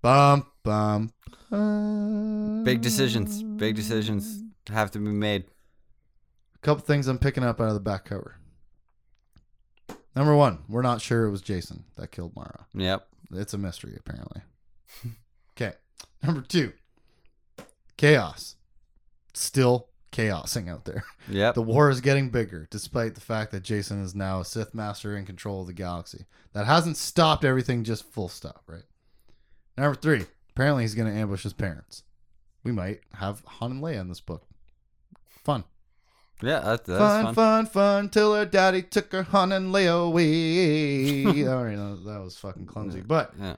Bum bum. bum. Big decisions. Big decisions have to be made. A couple things I'm picking up out of the back cover. Number one, we're not sure it was Jacen that killed Mara. Yep. It's a mystery, apparently. okay. Number two, chaos. Still chaosing out there. Yeah. The war is getting bigger, despite the fact that Jacen is now a Sith Master in control of the galaxy. That hasn't stopped everything, just full stop, right? Number three, apparently he's going to ambush his parents. We might have Han and Leia in this book. Fun. yeah, that, that's fun, fun. fun, fun, till her daddy took her Han and Leia away. All right, that was fucking clumsy. But Yeah.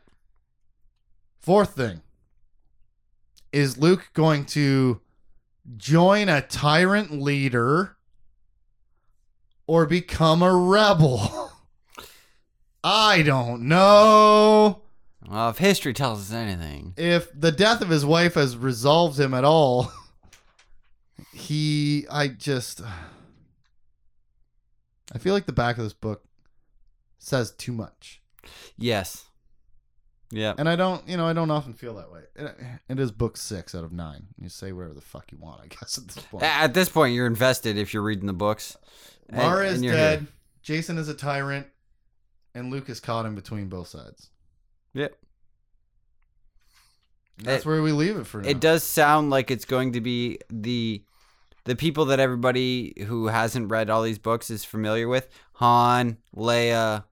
Fourth thing is Luke going to join a tyrant leader or become a rebel? I don't know. Well, if history tells us anything, If the death of his wife has resolved him at all, he, I just, I feel like the back of this book says too much. yes. Yeah. And I don't, you know, I don't often feel that way. It, it is book six out of nine. You say whatever the fuck you want, I guess, at this point. At this point, you're invested if you're reading the books. And- Mara is and dead. here. Jacen is a tyrant. And Luke is caught in between both sides. Yep. And that's It- where we leave it for now. It does sound like it's going to be the the people that everybody who hasn't read all these books is familiar with. Han, Leia,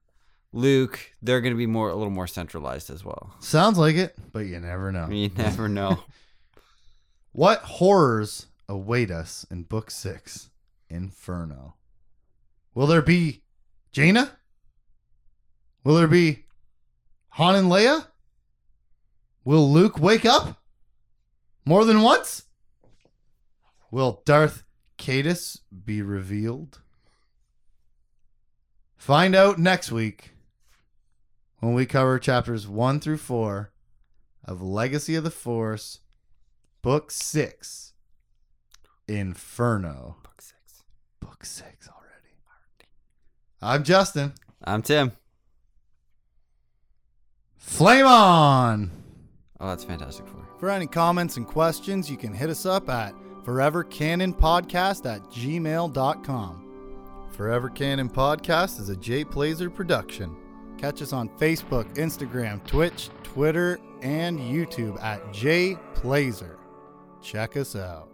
Luke. They're going to be more a little more centralized as well. Sounds like it, but you never know. You never know. What horrors await us in book six, Inferno? Will there be Jaina? Will there be Han and Leia? Will Luke wake up more than once? Will Darth Cadus be revealed? Find out next week when we cover chapters one through four of Legacy of the Force, Book Six, Inferno. Book six. Book six already. I'm Justin. I'm Tim. Flame on! Oh, that's fantastic for. You. For any comments and questions, you can hit us up at forevercanonpodcast at gmail.com. Forever Canon Podcast is a Jay Plazer production. Catch us on Facebook, Instagram, Twitch, Twitter, and YouTube at jplazer. Check us out.